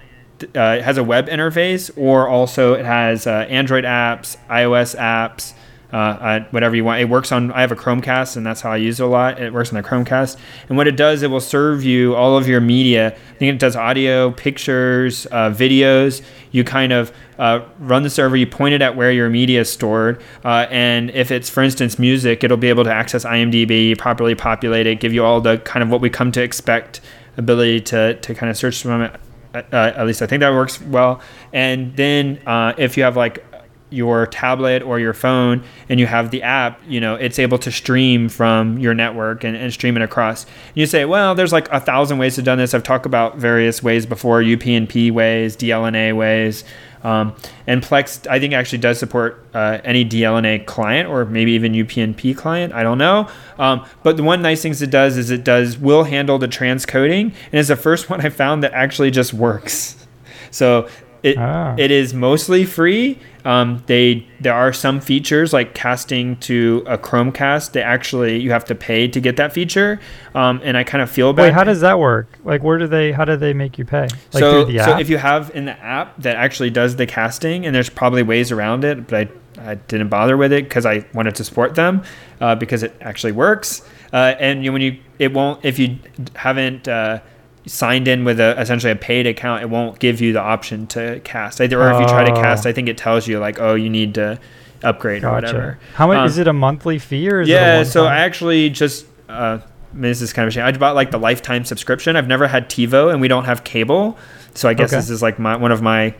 uh, it has a web interface, or also it has uh, Android apps, iOS apps, uh, uh, whatever you want. It works on. I have a Chromecast, and that's how I use it a lot. It works on the Chromecast, and what it does, it will serve you all of your media. I think it does audio, pictures, uh, videos. You kind of uh, run the server. You point it at where your media is stored, uh, and if it's, for instance, music, it'll be able to access IMDb, properly populate it, give you all the kind of what we come to expect ability to to kind of search from it. Uh, at least I think that works well. And then if you have like your tablet or your phone and you have the app, you know, it's able to stream from your network and, and stream it across. You say, well, there's like a thousand ways to do this. I've talked about various ways before, UPnP ways, DLNA ways. Um, and Plex, I think, actually does support uh, any DLNA client or maybe even UPnP client. I don't know. Um, but the one nice things it does is it does will handle the transcoding, and it's the first one I found that actually just works. So it ah. it is mostly free. Um, they there are some features like casting to a Chromecast. They actually you have to pay to get that feature, um, and I kind of feel bad. Wait, how does that work? Like, where do they? How do they make you pay? Like so, so if you have in the app that actually does the casting, and there's probably ways around it, but I I didn't bother with it because I wanted to support them uh, because it actually works. Uh, and you know, when you it won't if you haven't. Uh, signed in with a essentially a paid account, it won't give you the option to cast. Either or if you try to cast, oh. I think it tells you like, oh, you need to upgrade gotcha. or whatever. How much um, is it a monthly fee or yeah? so I actually just. Uh, I mean, this is kind of a shame. I bought like the lifetime subscription. I've never had TiVo, and we don't have cable, so I guess okay. this is like my one of my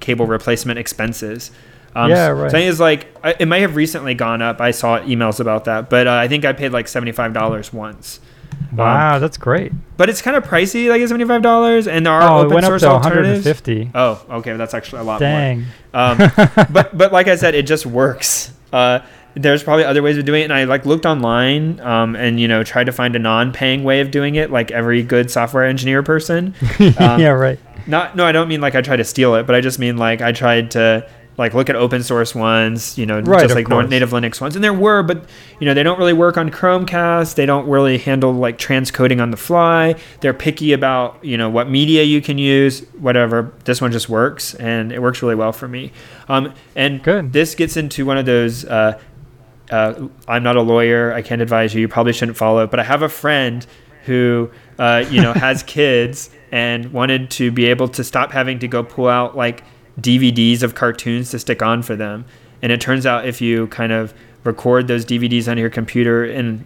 cable replacement expenses. Um, yeah, right. So is like it might have recently gone up. I saw emails about that, but uh, I think I paid like seventy five dollars once. Wow, um, that's great. But it's kind of pricey, like seventy five dollars, and there are oh, open it went source up to alternatives. 150. Oh, okay, that's actually a lot Dang. more. Um, but but like I said, it just works. Uh, there's probably other ways of doing it, and I like looked online, um, and you know tried to find a non-paying way of doing it, like every good software engineer person. Um, yeah, right. Not no, I don't mean like I tried to steal it, but I just mean like I tried to like look at open source ones, you know, right, just like course. native Linux ones. And there were, but you know, they don't really work on Chromecast. They don't really handle like transcoding on the fly. They're picky about, you know, what media you can use, whatever. This one just works and it works really well for me. Um, and Good. this gets into one of those, uh, uh, I'm not a lawyer. I can't advise you. You probably shouldn't follow but I have a friend who, uh, you know, has kids and wanted to be able to stop having to go pull out like DVDs of cartoons to stick on for them. And it turns out if you kind of record those DVDs on your computer, and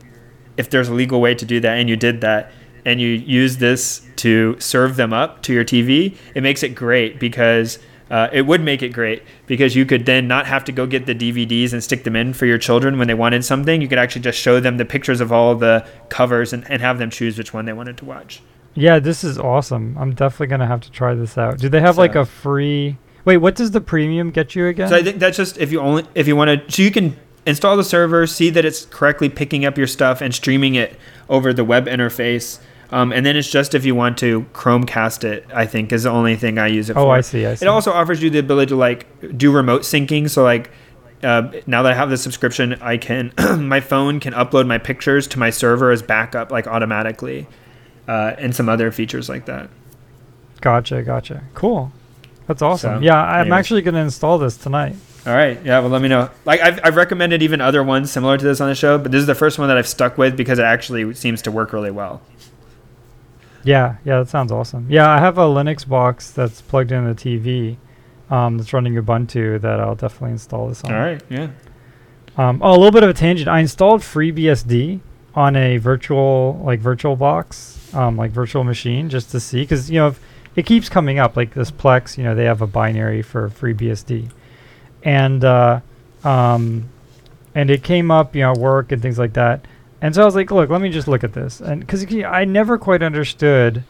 if there's a legal way to do that, and you did that, and you use this to serve them up to your TV, it makes it great because uh, it would make it great because you could then not have to go get the DVDs and stick them in for your children when they wanted something. You could actually just show them the pictures of all the covers and, and have them choose which one they wanted to watch. Yeah, this is awesome. I'm definitely going to have to try this out. Do they have so, like a free Wait, what does the premium get you again? So I think that's just if you only if you want to so you can install the server, see that it's correctly picking up your stuff and streaming it over the web interface. Um, and then it's just if you want to Chromecast it, I think is the only thing I use it oh, for. Oh, I see. I see. It also offers you the ability to like do remote syncing. So like uh, now that I have the subscription, I can my phone can upload my pictures to my server as backup like automatically, uh, and some other features like that. Gotcha, gotcha. Cool. That's awesome. So, yeah, I'm actually going to install this tonight. All right. Yeah. Well, let me know. Like I've, I've recommended even other ones similar to this on the show, but this is the first one that I've stuck with because it actually seems to work really well. Yeah. Yeah. That sounds awesome. Yeah. I have a Linux box that's plugged in the TV um, that's running Ubuntu that I'll definitely install this on. All right. Yeah. Um, oh, a little bit of a tangent. I installed FreeBSD on a virtual, like virtual box, um, like virtual machine just to see. Cause you know, if, it keeps coming up like this Plex. You know, they have a binary for FreeBSD, and uh, um, and it came up, you know, work and things like that. And so I was like, look, let me just look at this, and because I never quite understood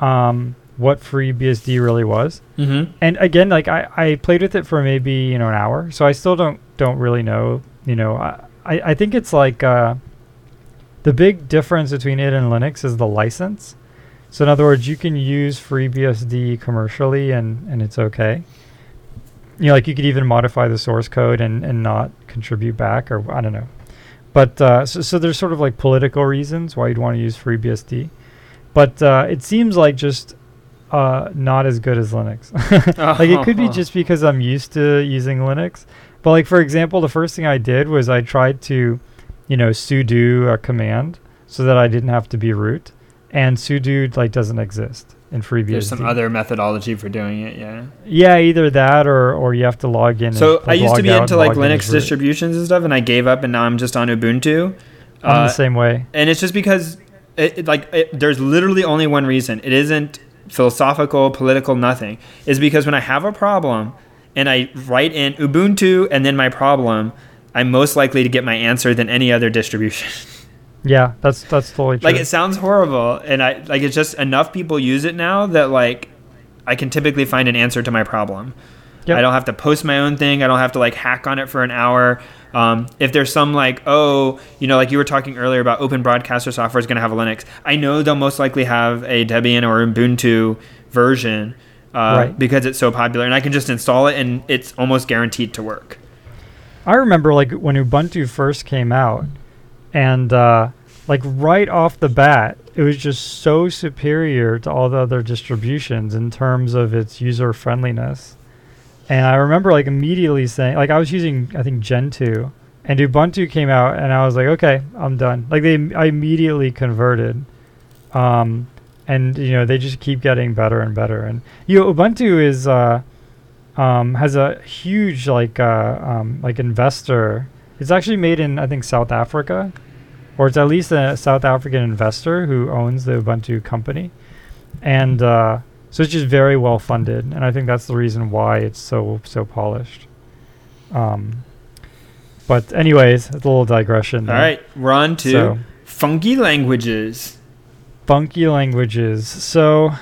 um, what FreeBSD really was. Mm-hmm. And again, like I, I played with it for maybe you know an hour, so I still don't don't really know. You know, I I think it's like uh, the big difference between it and Linux is the license. So in other words, you can use FreeBSD commercially and, and it's okay. You know, like you could even modify the source code and, and not contribute back or I don't know. But uh, so, so there's sort of like political reasons why you'd want to use FreeBSD. But uh, it seems like just uh, not as good as Linux. like it could be just because I'm used to using Linux, But like for example, the first thing I did was I tried to, you know, sudo a command so that I didn't have to be root, and sudo like doesn't exist in FreeBSD. There's some other methodology for doing it, yeah. Yeah, either that or or you have to log in. So and, I used to be into like log in Linux distributions and stuff, and I gave up, and now I'm just on Ubuntu. I'm Uh, the same way. and it's just because it, it, like it, there's literally only one reason it isn't philosophical political nothing is because when i have a problem and i write in ubuntu and then my problem i'm most likely to get my answer than any other distribution Yeah, that's that's totally true. like it sounds horrible and i like it's just enough people use it now that like i can typically find an answer to my problem Yep. I don't have to post my own thing. I don't have to like hack on it for an hour. Um, if there's some like, oh, you know, like you were talking earlier about open broadcaster software is going to have a Linux. I know they'll most likely have a Debian or Ubuntu version uh, Right. because it's so popular, and I can just install it, and it's almost guaranteed to work. I remember like when Ubuntu first came out, and uh, like right off the bat, it was just so superior to all the other distributions in terms of its user friendliness. And I remember like immediately saying, like I was using I think Gentoo, and Ubuntu came out, and I was like, okay, I'm done. Like they, I immediately converted. Um, and you know they just keep getting better and better. And you know Ubuntu is. Uh, um, has a huge like uh, um, like investor. It's actually made in I think South Africa, or it's at least a South African investor who owns the Ubuntu company, and uh, so it's just very well funded. And I think that's the reason why it's so so polished. Um, but anyways, it's a little digression. All there. right, we're on to So funky languages. funky languages. So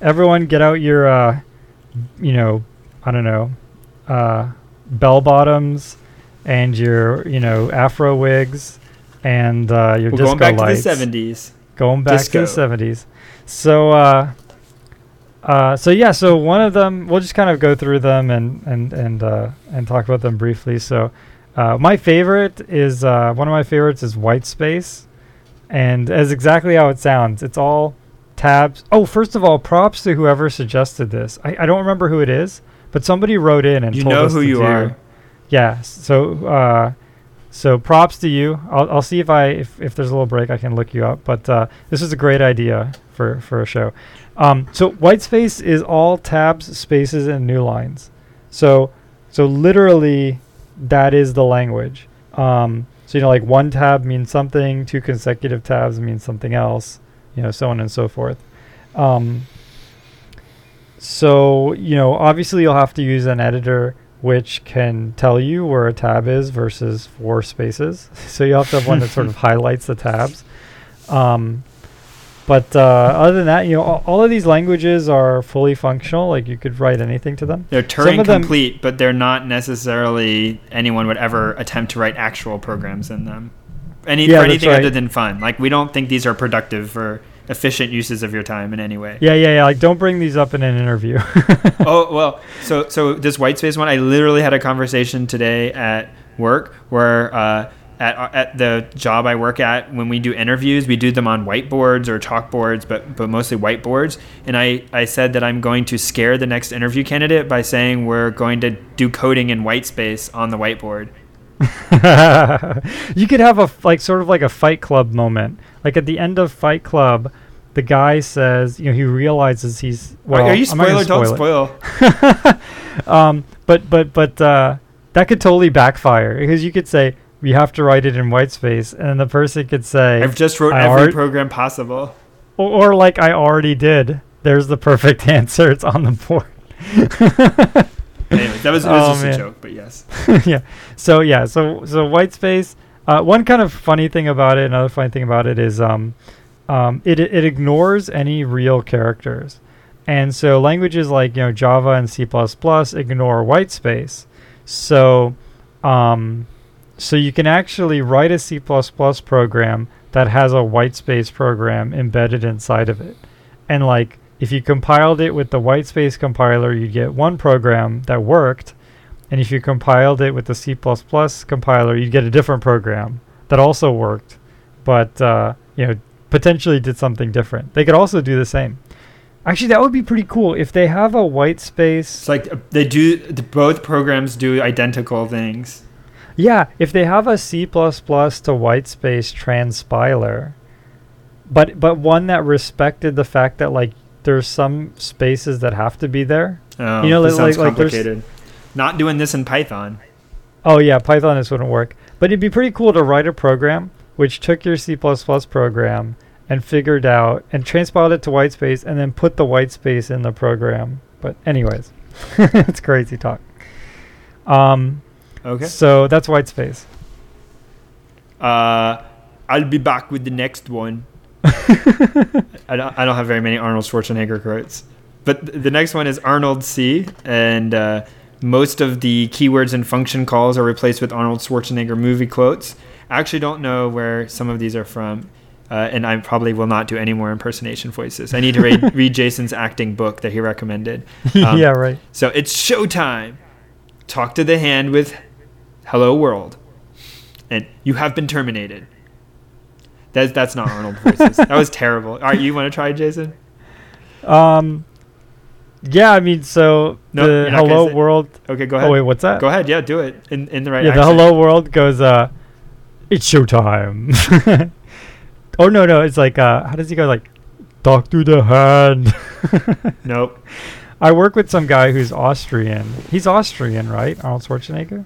everyone get out your uh you know, I don't know, uh bell bottoms and your, you know, afro wigs and uh your We're disco going back lights. to the 70s. Going back Disco. to the 70s. So uh uh, so yeah, so one of them, we'll just kind of go through them and and and uh, and talk about them briefly. So, uh, my favorite is uh, one of my favorites is White Space, and as exactly how it sounds. It's all tabs. Oh, first of all, props to whoever suggested this. I, I don't remember who it is, but somebody wrote in and You told know us who you do- are. Yeah. So uh, so props to you. I'll I'll see if I if, if there's a little break I can look you up. But uh, this is a great idea for for a show. Um, so white space is all tabs, spaces, and new lines. So so literally that is the language. Um, so you know like one tab means something, two consecutive tabs means something else. You know so on and so forth. Um, so you know obviously you'll have to use an editor which can tell you where a tab is versus four spaces. So you have to have one that sort of highlights the tabs. Um, but uh, other than that, you know, all, all of these languages are fully functional. Like you could write anything to them. They're Some Turing them- complete, but they're not necessarily anyone would ever attempt to write actual programs in them. Any Yeah, for anything right. other than fun. Like we don't think these are productive or efficient uses of your time in any way. Yeah, yeah, yeah. Like don't bring these up in an interview. oh well, so so this white space one, I literally had a conversation today at work where uh, at at the job I work at, when we do interviews, we do them on whiteboards or chalkboards, but but mostly whiteboards. And I I said that I'm going to scare the next interview candidate by saying we're going to do coding in white space on the whiteboard. you could have a like sort of like a Fight Club moment. Like at the end of Fight Club, the guy says, you know, he realizes he's well. are, are you spoiler? gonna Don't spoil spoil. um, but but but uh, that could totally backfire because you could say we have to write it in white space, and the person could say, I've just wrote every already- program possible. or, or like I already did. There's the perfect answer. It's on the board. Anyway, that was, it Oh, just man. a joke, but yes. yeah. So yeah. So so white space. Uh, one kind of funny thing about it, another funny thing about it is um, um, it it ignores any real characters, and so languages like you know Java and C ignore white space. So um, so you can actually write a C program that has a white space program embedded inside of it, and like if you compiled it with the whitespace compiler, you'd get one program that worked. And if you compiled it with the C++ compiler, you'd get a different program that also worked, but uh, you know potentially did something different. They could also do the same. Actually, that would be pretty cool if they have a white space. It's like uh, they do. Both programs do identical things. Yeah, if they have a C++ to white space transpiler, but but one that respected the fact that like there's some spaces that have to be there. Oh, You know, like- sounds like complicated. Not doing this in Python. Oh yeah, Python this wouldn't work. But it'd be pretty cool to write a program which took your C++ program and figured out and transpiled it to white space and then put the white space in the program. But anyways, it's crazy talk. Um, Okay. so that's white space. Uh, I'll be back with the next one. I don't, I don't have very many Arnold Schwarzenegger quotes, but the next one is Arnold C, and uh, most of the keywords and function calls are replaced with Arnold Schwarzenegger movie quotes. I actually don't know where some of these are from, uh, and I probably will not do any more impersonation voices. I need to read, read Jason's acting book that he recommended. Um, yeah, right. So it's showtime. Talk to the hand with "Hello World," and you have been terminated. That's that's not Arnold voices. that was terrible. All right, you want to try, Jason? Um, yeah, I mean, so No, the you're not gonna hello world. Okay, go ahead. Oh wait, what's that? Go ahead. Yeah, do it in in the right. yeah, the hello world goes. Uh, it's showtime. oh no, no, it's like. Uh, how does he go? Like, talk to the hand. Nope. I work with some guy who's Austrian. He's Austrian, right? Arnold Schwarzenegger.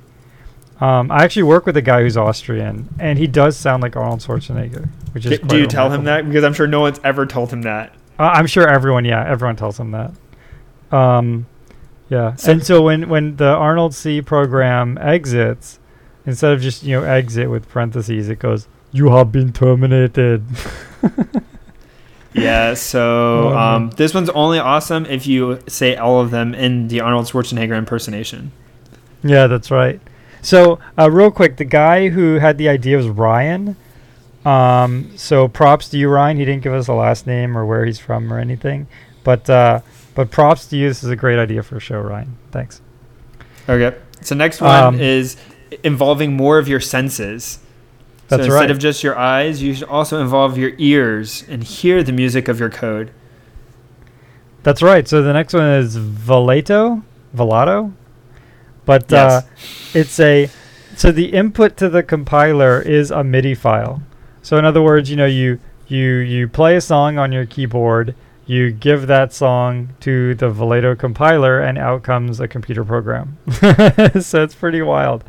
Um, I actually work with a guy who's Austrian, and he does sound like Arnold Schwarzenegger, which is. Do you tell him that? Because I'm sure no one's ever told him that. Uh, I'm sure everyone, yeah, everyone tells him that. Um, yeah, and so when when the Arnold C program exits, instead of just you know exit with parentheses, it goes, "You have been terminated." Yeah. So um, this one's only awesome if you say all of them in the Arnold Schwarzenegger impersonation. yeah, that's right. So uh, real quick, the guy who had the idea was Ryan. Um, so props to you, Ryan. He didn't give us a last name or where he's from or anything, but uh, but props to you. This is a great idea for a show, Ryan. Thanks. Okay. So next one Um, is involving more of your senses. That's so instead right. of just your eyes, you should also involve your ears and hear the music of your code. That's right. So the next one is Velato, Velato, but Yes. uh, it's a so the input to the compiler is a MIDI file. So in other words, you know, you you you play a song on your keyboard, you give that song to the Velato compiler, and out comes a computer program. so it's pretty wild.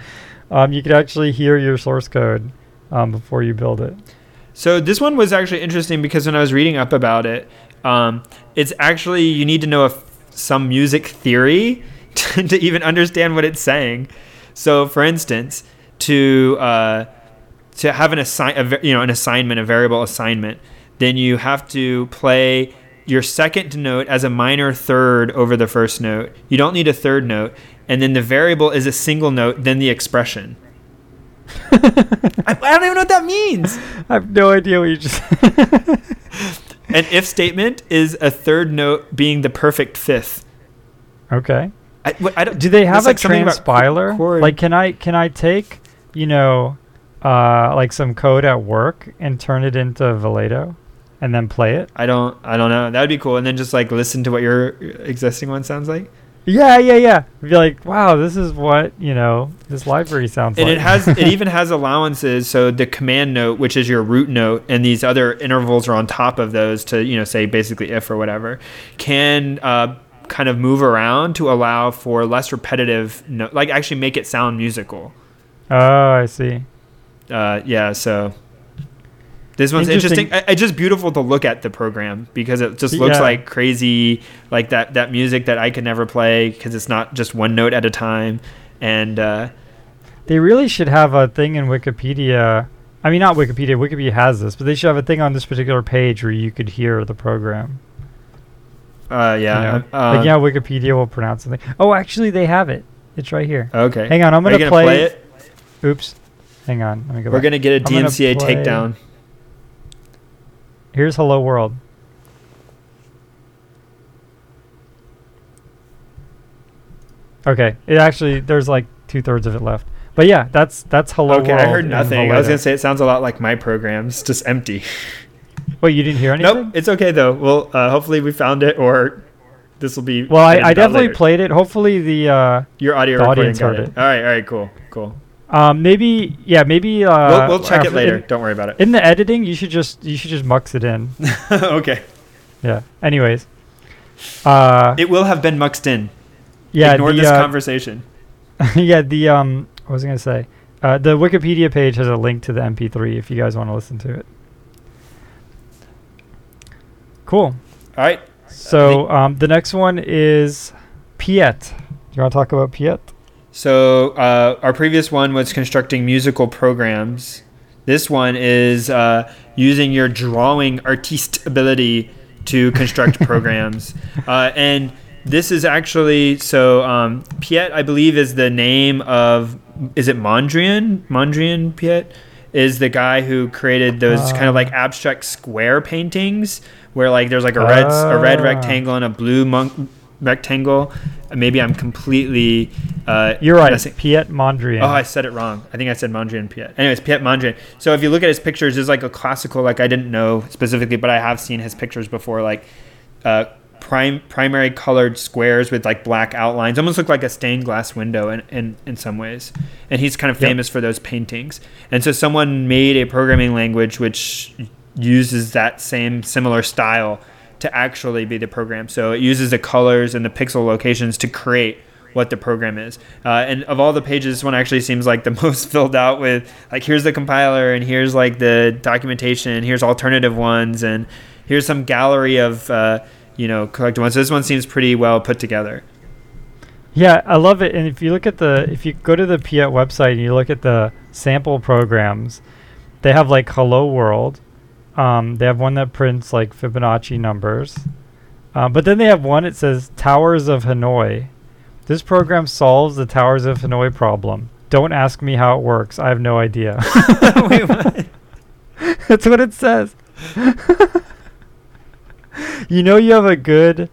Um, you could actually hear your source code um, before you build it. So this one was actually interesting because when I was reading up about it, um, it's actually you need to know some music theory to, even understand what it's saying. So, for instance, to uh, to have an assign a, you know an assignment, a variable assignment, then you have to play your second note as a minor third over the first note. You don't need a third note, and then the variable is a single note, then the expression. I, I don't even know what that means. I have no idea what you just. An if statement is a third note being the perfect fifth. okay. I, I don't, Do they have like a about transpiler? Like, can I can I take you know, uh, like some code at work and turn it into Velato, and then play it? I don't I don't know. That would be cool. And then just like listen to what your existing one sounds like. Yeah, yeah, yeah. Be like, wow, this is what you know this library sounds And like. it has it even has allowances. So the command note, which is your root note, and these other intervals are on top of those to you know say basically if or whatever, can uh, kind of move around to allow for less repetitive note, like actually make it sound musical. oh, I see. uh, yeah, so this one's Interesting. interesting. It's just beautiful to look at the program because it just looks Yeah. like crazy, like that that music that I could never play because it's not just one note at a time. And uh, They really should have a thing in Wikipedia. I mean, not Wikipedia. Wikipedia has this, but they should have a thing on this particular page where you could hear the program. Uh, you yeah, know? uh, like, yeah, Wikipedia will pronounce something. Oh, actually, they have it. It's right here. Okay, Hang on, I'm gonna, gonna play. it? Oops. Hang on. Let me go We're gonna get a DMCA play- takedown. Here's Hello World. Okay, it actually there's like two thirds of it left, but yeah, that's that's Hello okay, World. Okay, I heard nothing. I was gonna say it sounds a lot like my programs, just empty. Wait, you didn't hear anything? Nope, it's okay though. Well, uh, hopefully we found it, or this will be. Well, I, I definitely later. played it. Hopefully the uh, your audio the recording audience heard it. it. All right, all right, cool, cool. um maybe yeah maybe uh we'll, we'll check it later. In, Don't worry about it. in the editing, you should just you should just mux it in. okay. Yeah. Anyways, uh, It will have been muxed in. yeah, Ignore the, this uh, conversation. yeah, the um, what was I gonna say? Uh, the Wikipedia page has a link to the MP3 if you guys want to listen to it. Cool. All right. So um, the next one is Piet. Do You want to talk about Piet? So uh, our previous one was constructing musical programs. This one is uh, using your drawing artiste ability to construct programs. Uh, and this is actually so um, Piet, I believe, is the name of is it Mondrian? Mondrian Piet is the guy who created those kind of like Uh. abstract square paintings where like there's like a red a red Ah. rectangle and a blue monk rectangle. Maybe I'm completely. Uh, You're right. messing- Piet Mondrian. Oh, I said it wrong. I think I said Mondrian Piet. Anyways, Piet Mondrian. So if you look at his pictures, there's like a classical, like I didn't know specifically, but I have seen his pictures before, like uh, prime primary colored squares with like black outlines, almost look like a stained glass window in, in, in some ways. And he's kind of Yep. famous for those paintings. And so someone made a programming language which uses that same similar style to actually be the program. So it uses the colors and the pixel locations to create what the program is. Uh, and of all the pages, this one actually seems like the most filled out with like here's the compiler and here's like the documentation and here's alternative ones and here's some gallery of uh, you know collected ones. So this one seems pretty well put together. Yeah, I love it. And if you look at the, if you go to the Piet website and you look at the sample programs, they have like Hello World. Um, they have one that prints like Fibonacci numbers. Uh, but then they have one that says Towers of Hanoi. This program solves the Towers of Hanoi problem. Don't ask me how it works. I have no idea. Wait, what? That's what it says. you know you have a good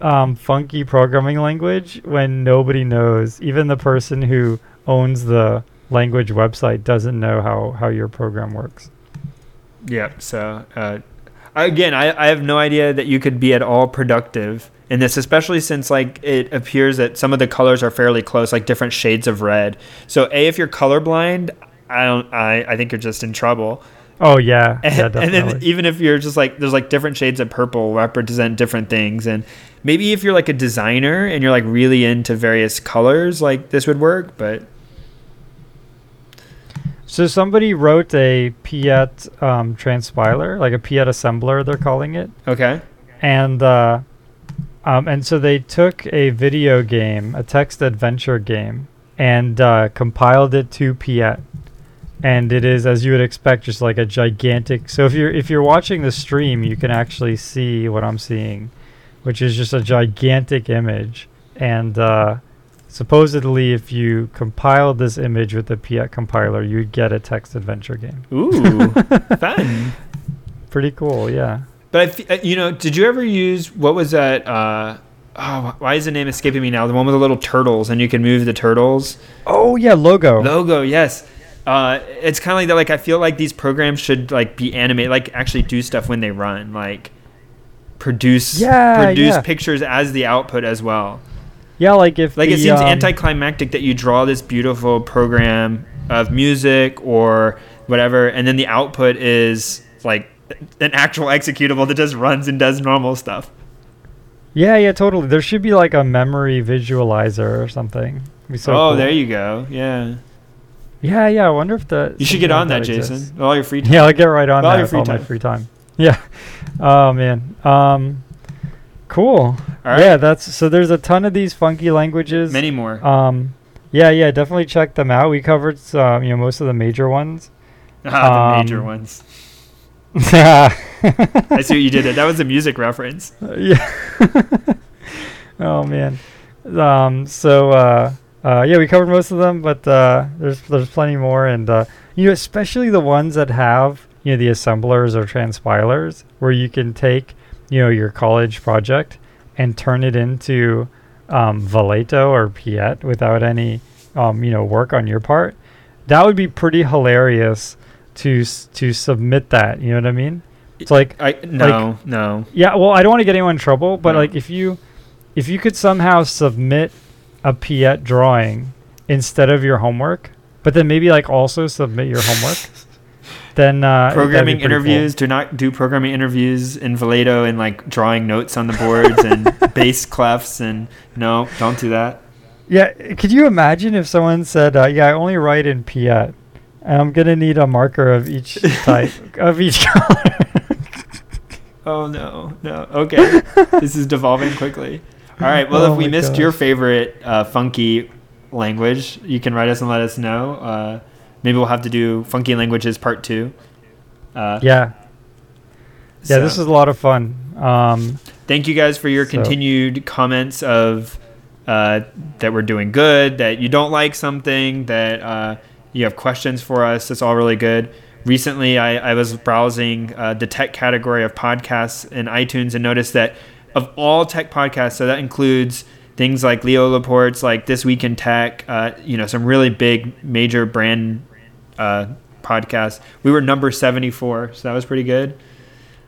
um, funky programming language when nobody knows. Even the person who owns the language website doesn't know how, how your program works. Yep. So uh, again, I, I have no idea that you could be at all productive in this, especially since like it appears that some of the colors are fairly close, like different shades of red. So a, if you're colorblind, I don't. I, I think you're just in trouble. Oh yeah, And, yeah, and then even if you're just like there's like different shades of purple represent different things, and maybe if you're like a designer and you're like really into various colors, like this would work. But so somebody wrote a Piet um, transpiler, like a Piet assembler, they're calling it. okay, and uh, um, and so they took a video game, a text adventure game, and uh, compiled it to Piet. And it is, as you would expect, just like a gigantic. So if you're if you're watching the stream, you can actually see what I'm seeing, which is just a gigantic image. And uh, supposedly, if you compiled this image with the Piet compiler, you'd get a text adventure game. ooh, fun. Pretty cool, yeah. But I, uh, you know, did you ever use what was that? Uh, oh, why is the name escaping me now? The one with the little turtles, and you can move the turtles. Oh yeah, logo. Logo, yes. Uh, it's kind of like that. Like I feel like these programs should like be animated, like actually do stuff when they run, like produce Yeah, produce yeah. pictures as the output as well. Yeah, like if Like the, it seems um, anticlimactic that you draw this beautiful program of music or whatever, and then the output is like an actual executable that just runs and does normal stuff. Yeah, yeah, totally. There should be like a memory visualizer or something. So oh, cool. there you go. Yeah, Yeah, yeah. I wonder if the you should get on like that. Jason. All your free time. Yeah, I'll get right on All that your free all my free time. Yeah. Oh man. Um, cool. Right. Yeah, that's so. There's a ton of these funky languages. Many more. Um, yeah, yeah. Definitely check them out. We covered some, you know, most of the major ones. ah, the major um, ones. yeah. I see what you did there. That was a music reference. yeah. oh man. Um. So. Uh. Uh. Yeah. We covered most of them, but uh. There's there's plenty more, and uh. You know, especially the ones that have you know the assemblers or transpilers, where you can take you know your college project and turn it into um, Velato or Piet without any um, you know work on your part. That would be pretty hilarious to to submit that. You know what I mean? It's like I no no. yeah, well, I don't want to get anyone in trouble, but No. like if you if you could somehow submit a Piet drawing instead of your homework, but then maybe like also submit your homework, then uh, programming pretty cool. interviews. Do not do programming interviews in Velato and like drawing notes on the boards and bass clefs and no, don't do that. Yeah, could you imagine if someone said, uh, "Yeah, I only write in Piet, and I'm gonna need a marker of each type of each color." Oh no, no. Okay, this is devolving quickly. All right. Well, Oh if we missed your favorite uh, funky language, you can write us and let us know. Uh, maybe we'll have to do funky languages part two. Uh, yeah, yeah, this so- is a lot of fun. Um, Thank you guys for your So- continued comments of uh, that we're doing good, that you don't like something, that uh, you have questions for us. It's all really good. Recently, I, I was browsing uh, the tech category of podcasts in iTunes and noticed that of all tech podcasts, so that includes things like Leo Laporte's, like This Week in Tech, uh, you know, some really big major brand uh, podcasts. We were number 74, so that was pretty good.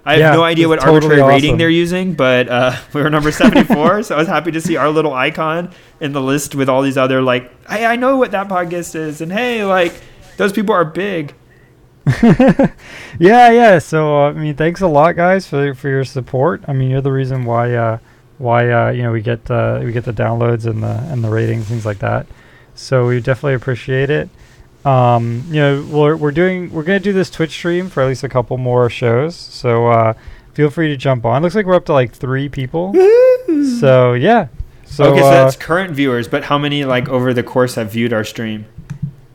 I have Yeah, no idea what totally arbitrary rating they're using, but uh, we were number 74. so I was happy to see our little icon in the list with all these other, like, hey, I know what that podcast is. And hey, like, those people are big. yeah, yeah. So uh, I mean, thanks a lot, guys, for for your support. I mean, you're the reason why uh, why uh, you know we get uh, we get the downloads and the and the ratings, things like that. So we definitely appreciate it. Um, you know, we're we're doing we're gonna do this Twitch stream for at least a couple more shows. So uh, feel free to jump on. It Looks like we're up to like three people. So yeah. So, okay, so uh, that's current viewers, but how many, like, over the course have viewed our stream?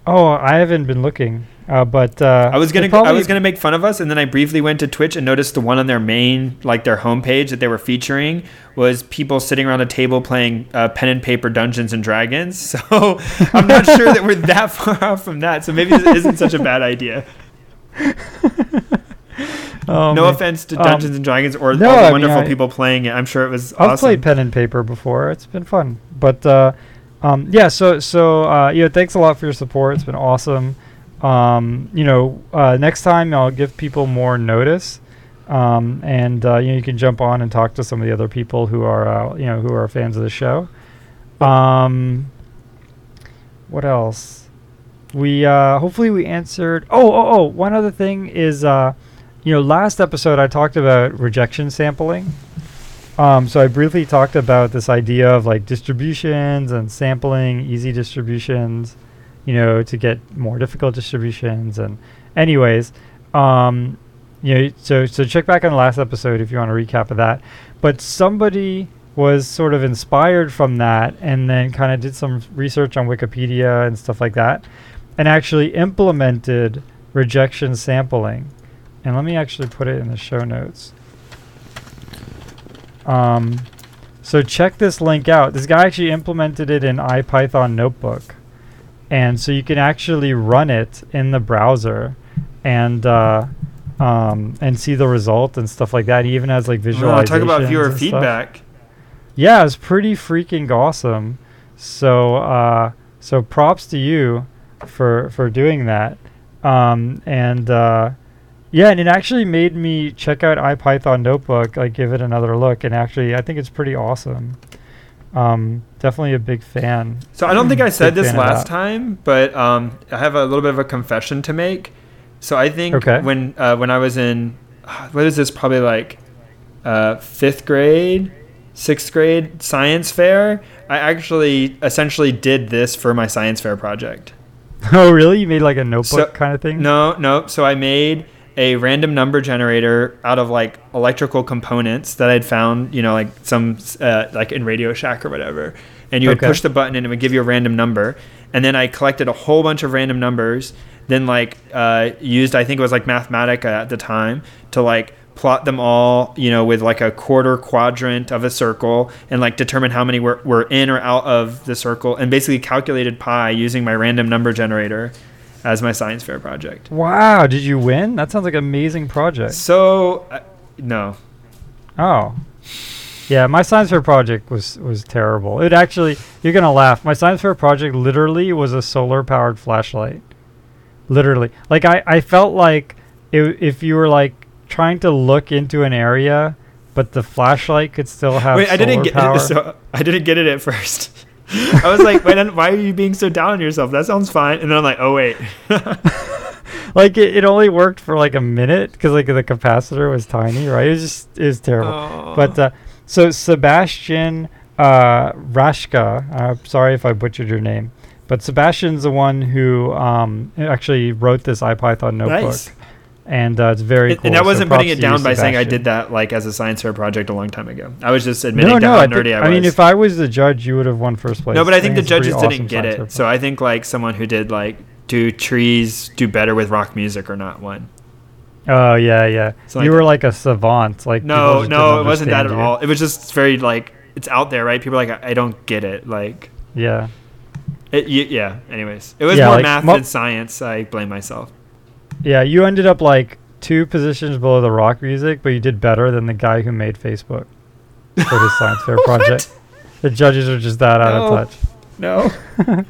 oh, I haven't been looking, uh, but uh, I was gonna go, I was gonna make fun of us, and then I briefly went to Twitch and noticed the one on their main, like their homepage that they were featuring was people sitting around a table playing uh, pen and paper Dungeons and Dragons. So I'm not sure that we're that far off from that. So maybe this isn't such a bad idea. Oh, no man. offense to Um, Dungeons and Dragons or no, all I the mean, wonderful I- people playing it. I'm sure it was I've awesome. played pen and paper before. It's been fun. But uh, um, yeah, so so uh, you know, thanks a lot for your support. It's been awesome. Um, you know, uh, next time I'll give people more notice, um, and uh, you know, you can jump on and talk to some of the other people who are uh, you know who are fans of the show. Um, what else? We uh, hopefully we answered. Oh, oh, oh! One other thing is, uh, you know, last episode I talked about rejection sampling. Um, so I briefly talked about this idea of like distributions and sampling easy distributions, you know, to get more difficult distributions. And anyways, um, you know, so so check back on the last episode if you want a recap of that. But somebody was sort of inspired from that and then kind of did some research on Wikipedia and stuff like that, and actually implemented rejection sampling. And let me actually put it in the show notes. Um, so check this link out. This guy actually implemented it in IPython Notebook, and so you can actually run it in the browser, and uh, um, and see the result and stuff like that. He even has like Oh, visualizations. talk about viewer stuff. feedback. Yeah, it's pretty freaking awesome. So uh, so props to you for for doing that. Um, and uh, yeah, and it actually made me check out IPython Notebook, like give it another look, and actually I think it's pretty awesome. Um, definitely a big fan. So I don't think I said this last time, but um, I have a little bit of a confession to make. So I think Okay. when uh, when I was in what is this probably like uh, fifth grade, sixth grade science fair, I actually essentially did this for my science fair project. oh, really? You made like a notebook So- kind of thing? No, no. So I made a random number generator out of like electrical components that I'd found, you know, like some uh, like in Radio Shack or whatever. And you would Okay. push the button and it would give you a random number. And then I collected a whole bunch of random numbers. Then like uh, used I think it was like Mathematica at the time to like plot them all, you know, with like a quarter quadrant of a circle and like determine how many were, were in or out of the circle and basically calculated pi using my random number generator as my science fair project. Wow, did you win? That sounds like an amazing project. So, uh, no. Oh. Yeah, my science fair project was was terrible. It actually you're gonna laugh. My science fair project literally was a solar powered flashlight. Literally, like I I felt like i if you were like trying to look into an area, but the flashlight could still have. Wait, I didn't get power. it. So I didn't get it at first. I was like, why, why are you being so down on yourself? That sounds fine. And then I'm like, oh wait. like it, it only worked for like a minute because like the capacitor was tiny, right? It was just it was terrible. Oh. But uh, so Sebastian uh, Raschka, uh, sorry if I butchered your name, but Sebastian's the one who um, actually wrote this IPython notebook, nice. And uh, it's very And- cool. and I wasn't putting it down by saying I did that like as a science fair project a long time ago. I was just admitting No, no. how I, nerdy think, I I, mean, if I was the judge, you would have won first place. no, but I think the it's a pretty judges didn't get it. So I think like someone who did like do trees do better with rock music or not one. Oh yeah, yeah. You like were like a savant. Like No, no, it wasn't that at you. all. It was just very like it's out there, right? People are like I, I don't get it. Like Yeah. it, y- yeah. Anyways, it was Yeah, more like, math mo- than science. I blame myself. Yeah, you ended up like two positions below the rock music, but you did better than the guy who made Facebook for his science fair project. The judges are just that out No. of touch. No.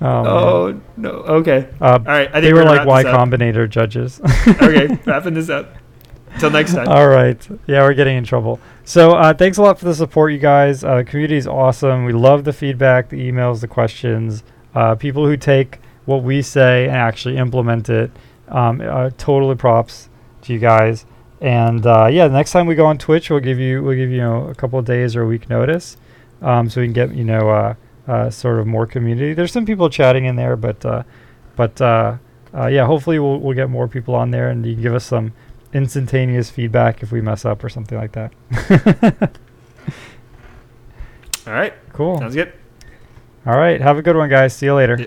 Oh, oh no. Okay. Uh, All right. I think they we're like Y. Combinator judges. okay, wrapping this up. Till next time. All right. Yeah, we're getting in trouble. So uh, thanks a lot for the support, you guys. Uh, the community is awesome. We love the feedback, the emails, the questions. Uh, people who take what we say and actually implement it. Um, uh, totally props to you guys. And uh, yeah, next time we go on Twitch, we'll give you we'll give you, you know, a couple of days or a week notice, um, so we can get you know uh, uh, sort of more community. There's some people chatting in there, but uh, but uh, uh, yeah, hopefully we'll we'll get more people on there, and you can give us some instantaneous feedback if we mess up or something like that. All right. cool. Sounds good. All right. Have a good one, guys. See you later. Yeah.